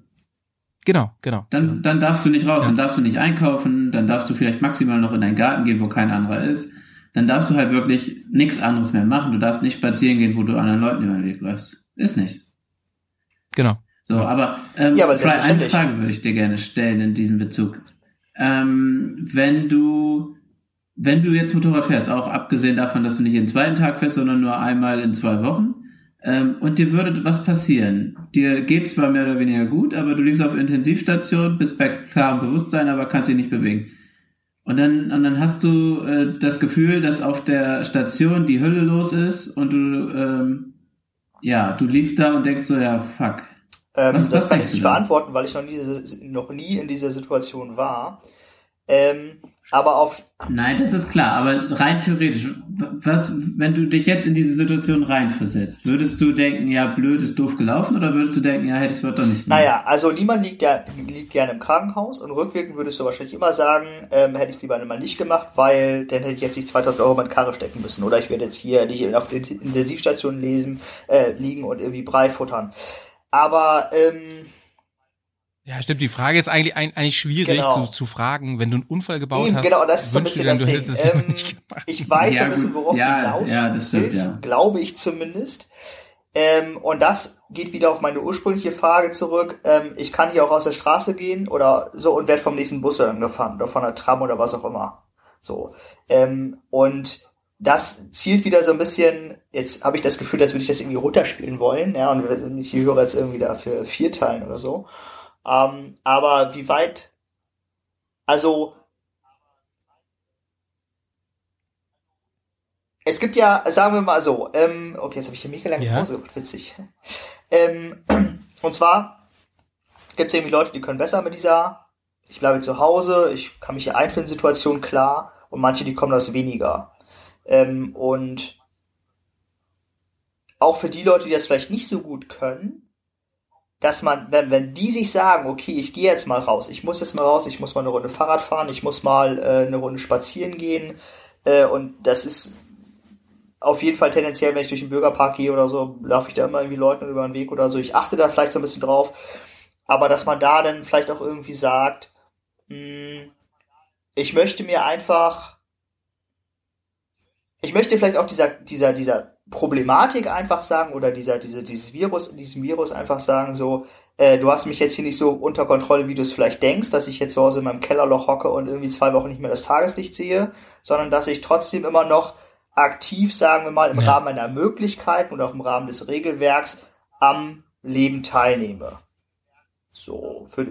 Genau, genau. Dann, dann darfst du nicht raus, dann darfst du nicht einkaufen, dann darfst du vielleicht maximal noch in deinen Garten gehen, wo kein anderer ist. Dann darfst du halt wirklich nichts anderes mehr machen. Du darfst nicht spazieren gehen, wo du anderen Leuten über den Weg läufst. Ist nicht. Genau. So, aber, ähm, Ja, aber Fry, eine. Frage würde ich dir gerne stellen in diesem Bezug. Ähm, wenn du, wenn du jetzt Motorrad fährst, auch abgesehen davon, dass du nicht jeden zweiten Tag fährst, sondern nur einmal in zwei Wochen, ähm, und dir würde was passieren. Dir geht zwar mehr oder weniger gut, aber du liegst auf Intensivstation, bist bei klarem Bewusstsein, aber kannst dich nicht bewegen. Und dann, und dann hast du äh, das Gefühl, dass auf der Station die Hölle los ist und du, ähm, ja, du liegst da und denkst so, ja, fuck. Ähm, Was- das was kann ich nicht beantworten, weil ich noch nie, noch nie in dieser Situation war. Ähm, aber auf, Nein, das ist klar, aber rein theoretisch, was, wenn du dich jetzt in diese Situation reinversetzt, würdest du denken, ja, blöd, ist doof gelaufen, oder würdest du denken, ja, hättest du doch nicht gemacht? naja, also niemand liegt, ja, liegt gerne im Krankenhaus und rückwirkend würdest du wahrscheinlich immer sagen, ähm, hätte ich es lieber mal nicht gemacht, weil dann hätte ich jetzt nicht 2000 Euro in meine Karre stecken müssen oder ich werde jetzt hier nicht auf der Intensivstation lesen, äh, liegen und irgendwie Brei futtern. Aber, ähm, Ja, stimmt. Die Frage ist eigentlich, eigentlich schwierig Genau. zu, zu fragen. Wenn du einen Unfall gebaut Eben, hast, genau, das ist so ein bisschen das du Ding. Ähm, ich weiß Ja, so ein bisschen, worauf Ja, du hinaus ja, das stimmt, willst, ja. glaube ich zumindest. Ähm, und das geht wieder auf meine ursprüngliche Frage zurück. Ähm, ich kann hier auch aus der Straße gehen oder so und werde vom nächsten Bus dann gefahren oder von der Tram oder was auch immer. So. Ähm, und das zielt wieder so ein bisschen, jetzt habe ich das Gefühl, als würde ich das irgendwie runterspielen wollen, ja, und ich höre jetzt irgendwie dafür vier teilen oder so. Ähm, aber wie weit, also es gibt ja, sagen wir mal so, ähm, okay, jetzt habe ich hier mega lange Ja. Pause gemacht, witzig. Ähm, und zwar gibt es irgendwie Leute, die können besser mit dieser, ich bleibe zu Hause, ich kann mich hier einfinden, Situation klar, und manche, die kommen das weniger. Ähm, und auch für die Leute, die das vielleicht nicht so gut können, dass man, wenn, wenn die sich sagen, okay, ich gehe jetzt mal raus, ich muss jetzt mal raus, ich muss mal eine Runde Fahrrad fahren, ich muss mal äh, eine Runde spazieren gehen, äh, und das ist auf jeden Fall tendenziell, wenn ich durch den Bürgerpark gehe oder so, laufe ich da immer irgendwie Leuten über den Weg oder so. Ich achte da vielleicht so ein bisschen drauf. Aber dass man da dann vielleicht auch irgendwie sagt, mh, ich möchte mir einfach, ich möchte vielleicht auch dieser, dieser, dieser Problematik einfach sagen oder dieser, diese, dieses Virus, diesem Virus einfach sagen, so, äh, du hast mich jetzt hier nicht so unter Kontrolle, wie du es vielleicht denkst, dass ich jetzt zu Hause in meinem Kellerloch hocke und irgendwie zwei Wochen nicht mehr das Tageslicht sehe, sondern dass ich trotzdem immer noch aktiv, sagen wir mal, im Ja. Rahmen meiner Möglichkeiten und auch im Rahmen des Regelwerks am Leben teilnehme. So, für,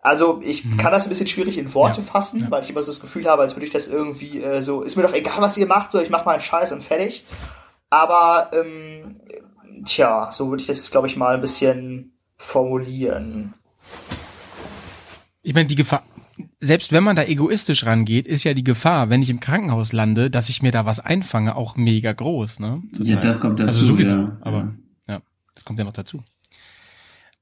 also ich kann das ein bisschen schwierig in Worte Mhm. Ja, fassen, ja. weil ich immer so das Gefühl habe, als würde ich das irgendwie äh, so, ist mir doch egal, was ihr macht, so ich mach mal einen Scheiß und fertig. Aber ähm, tja, so würde ich das, glaube ich, mal ein bisschen formulieren. Ich meine, die Gefahr, selbst wenn man da egoistisch rangeht, ist ja die Gefahr, wenn ich im Krankenhaus lande, dass ich mir da was einfange, auch mega groß, ne? Ja, das kommt dazu. Also sowieso, ja. aber ja, das kommt ja noch dazu.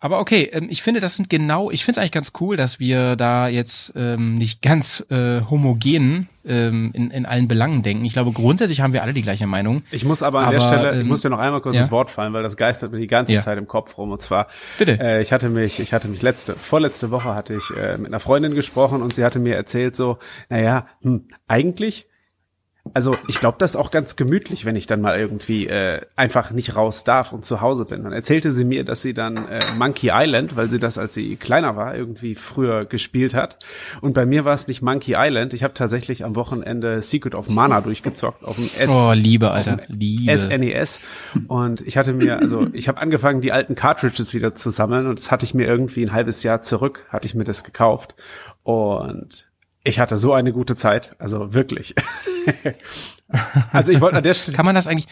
Aber okay, ähm, ich finde, das sind genau, ich finde es eigentlich ganz cool, dass wir da jetzt ähm, nicht ganz äh, homogen ähm, in, in allen Belangen denken. Ich glaube, grundsätzlich haben wir alle die gleiche Meinung. Ich muss aber an der Aber, Stelle, ich ähm, muss dir noch einmal kurz ja. ins Wort fallen, weil das geistert mir die ganze Ja. Zeit im Kopf rum. Und zwar, Bitte. Äh, ich hatte mich, ich hatte mich letzte, vorletzte Woche hatte ich äh, mit einer Freundin gesprochen und sie hatte mir erzählt so, naja, hm, eigentlich, also ich glaube, das ist auch ganz gemütlich, wenn ich dann mal irgendwie äh, einfach nicht raus darf und zu Hause bin. Dann erzählte sie mir, dass sie dann äh, Monkey Island, weil sie das, als sie kleiner war, irgendwie früher gespielt hat. Und bei mir war es nicht Monkey Island. Ich habe tatsächlich am Wochenende Secret of Mana durchgezockt auf dem S Oh, Liebe, Alter, Liebe. SNES und ich hatte mir also ich habe angefangen die alten Cartridges wieder zu sammeln und das hatte ich mir irgendwie ein halbes Jahr zurück hatte ich mir das gekauft und ich hatte so eine gute Zeit, also wirklich. also ich wollte an der Stelle Kann man das eigentlich?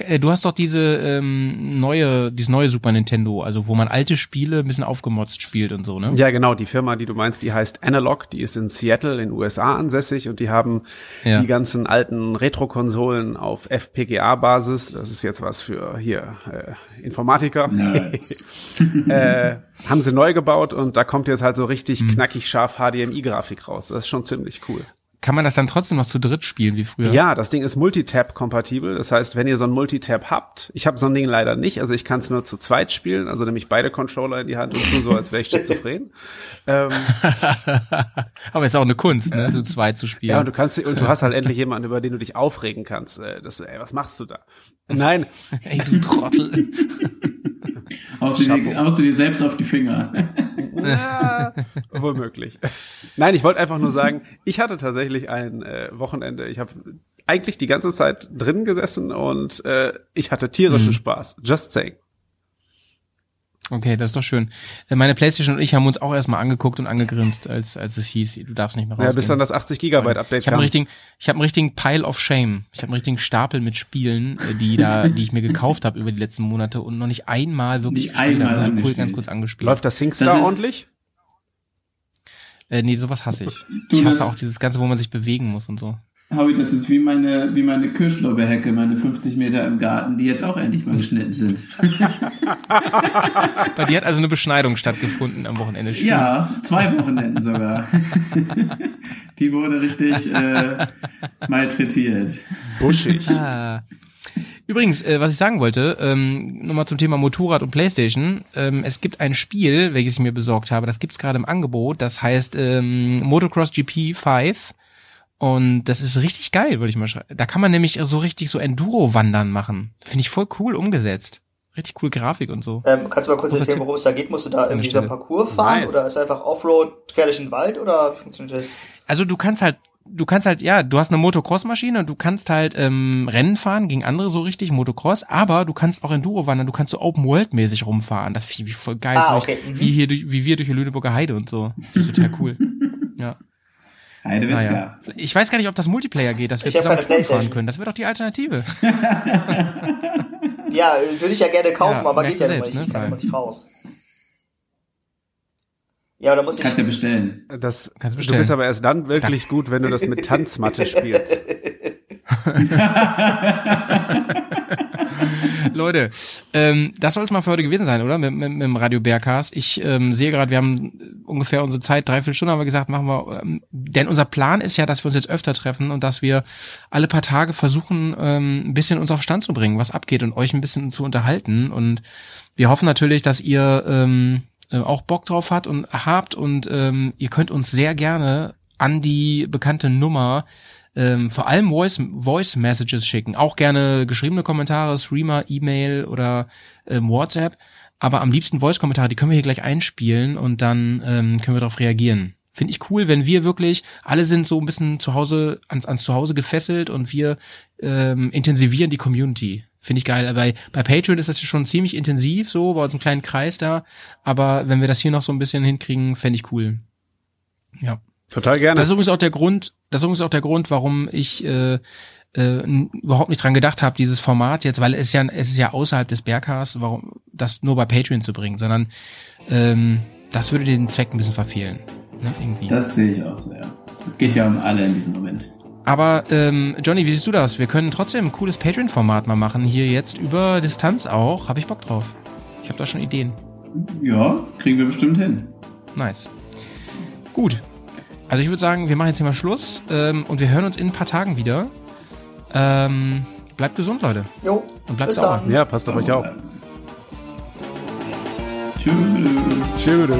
Äh, Du hast doch diese ähm, neue, dieses neue Super Nintendo, also wo man alte Spiele ein bisschen aufgemotzt spielt und so, ne? ja, genau, die Firma, die du meinst, die heißt Analog, die ist in Seattle in den USA ansässig und die haben Ja. die ganzen alten Retro-Konsolen auf FPGA-Basis. Das ist jetzt was für hier äh, Informatiker. Nerds. äh, haben sie neu gebaut und da kommt jetzt halt so richtig Mhm. knackig scharf HDMI-Grafik raus. Das ist schon ziemlich cool. Kann man das dann trotzdem noch zu dritt spielen wie früher? Ja, das Ding ist Multitap-kompatibel. Das heißt, wenn ihr so ein Multitap habt, ich habe so ein Ding leider nicht, also ich kann es nur zu zweit spielen, also nehme ich beide Controller in die Hand und tu so, als wäre ich schizophren. ähm, Aber ist auch eine Kunst, ne? So zwei zu spielen. ja, und du kannst und du hast halt endlich jemanden, über den du dich aufregen kannst. Äh, das, ey, was machst du da? Nein, Ey, du Trottel. Haust du, dir, haust du dir selbst auf die Finger. Ja, wohl möglich. Nein, ich wollte einfach nur sagen, ich hatte tatsächlich ein äh, Wochenende. Ich habe eigentlich die ganze Zeit drin gesessen und äh, ich hatte tierischen Spaß. Just saying. Okay, das ist doch schön. Äh, Meine Playstation und ich haben uns auch erstmal angeguckt und angegrinst, als, als es hieß, du darfst nicht mehr rausgehen. Ja, bis dann das 80 Gigabyte Update ich habe einen kam. richtigen, ich habe einen richtigen Pile of Shame. Ich habe einen richtigen Stapel mit Spielen, äh, die da, die ich mir gekauft habe über die letzten Monate und noch nicht einmal wirklich Nicht einmal habe. Also cool, angespielt. ganz kurz angespielt. Läuft das SingStar Das ordentlich? Äh, nee, sowas hasse ich. Ich hasse auch dieses Ganze, wo man sich bewegen muss und so. Howie, das ist wie meine, wie meine Kirschlorbeerhecke, meine 50 Meter im Garten, die jetzt auch endlich mal geschnitten sind. Bei dir hat also eine Beschneidung stattgefunden am Wochenende. Schön. Ja, zwei Wochenenden sogar. die wurde richtig äh, malträtiert. Buschig. Ah. Übrigens, äh, was ich sagen wollte, ähm, nochmal zum Thema Motorrad und Playstation. Ähm, es gibt ein Spiel, welches ich mir besorgt habe, das gibt's gerade im Angebot, das heißt ähm, Motocross GP 5. Und das ist richtig geil, würde ich mal schreiben. Da kann man nämlich so richtig so Enduro-Wandern machen. Finde ich voll cool umgesetzt. Richtig coole Grafik und so. Ähm, kannst du mal kurz Großer erzählen, worum es da geht? Musst du da irgendwie so ein Parcours fahren Nice. oder ist einfach Offroad quer durch den Wald oder funktioniert das? Also du kannst halt, du kannst halt, ja, du hast eine Motocross-Maschine und du kannst halt ähm, Rennen fahren gegen andere so richtig, Motocross, aber du kannst auch Enduro wandern, du kannst so Open-World-mäßig rumfahren. Das finde ich voll geil. Ah, okay, mhm. Wie hier, durch- wie wir durch die Lüneburger Heide und so. Das ist total cool. ja. Heidewitzka. Naja. Ich weiß gar nicht, ob das Multiplayer geht, dass wir Ich zusammen Touren fahren können. Das wäre doch die Alternative. Ja, würde ich ja gerne kaufen, Ja, aber geht du ja selbst, nicht. Ich ne? kann Geil. immer nicht raus. Ja, da muss ich. Kannst ja bestellen. Das, Kannst du bestellen. bist aber erst dann wirklich gut, wenn du das mit Tanzmatte spielst. Leute, ähm, das soll es mal für heute gewesen sein, oder? Mit, mit, mit dem Radio Bearcast. Ich ähm, sehe gerade, wir haben ungefähr unsere Zeit, dreiviertel Stunde haben wir gesagt, machen wir. Ähm, denn unser Plan ist ja, dass wir uns jetzt öfter treffen und dass wir alle paar Tage versuchen, ähm, ein bisschen uns auf Stand zu bringen, was abgeht und euch ein bisschen zu unterhalten. Und wir hoffen natürlich, dass ihr ähm, äh, auch Bock drauf hat und habt und ähm, ihr könnt uns sehr gerne an die bekannte Nummer ähm, vor allem Voice, Voice Messages schicken. Auch gerne geschriebene Kommentare, Streamer, E-Mail oder ähm, WhatsApp. Aber am liebsten Voice-Kommentare, die können wir hier gleich einspielen und dann ähm, können wir darauf reagieren. Finde ich cool, wenn wir wirklich, alle sind so ein bisschen zu Hause, ans, ans Zuhause gefesselt und wir ähm, intensivieren die Community. Finde ich geil. Bei, bei Patreon ist das schon ziemlich intensiv, so, bei unserem kleinen Kreis da. Aber wenn wir das hier noch so ein bisschen hinkriegen, fände ich cool. Ja. Total gerne. Das ist übrigens auch der Grund, das ist übrigens auch der Grund, warum ich äh, äh, überhaupt nicht dran gedacht habe, dieses Format jetzt, weil es ja es ist ja außerhalb des Bergcasts, warum das nur bei Patreon zu bringen, sondern ähm, das würde den Zweck ein bisschen verfehlen. Ne, irgendwie. Das sehe ich auch so, ja. Es geht ja um alle in diesem Moment. Aber ähm, Johnny, wie siehst du das? Wir können trotzdem ein cooles Patreon-Format mal machen, hier jetzt über Distanz auch. Habe ich Bock drauf. Ich habe da schon Ideen. Ja, kriegen wir bestimmt hin. Nice. Gut. Also ich würde sagen, wir machen jetzt hier mal Schluss ähm, und wir hören uns in ein paar Tagen wieder. Ähm, bleibt gesund, Leute. Jo, Und bleibt sauber. dann. ja, passt auf euch auf. Tschüss. Tschüss.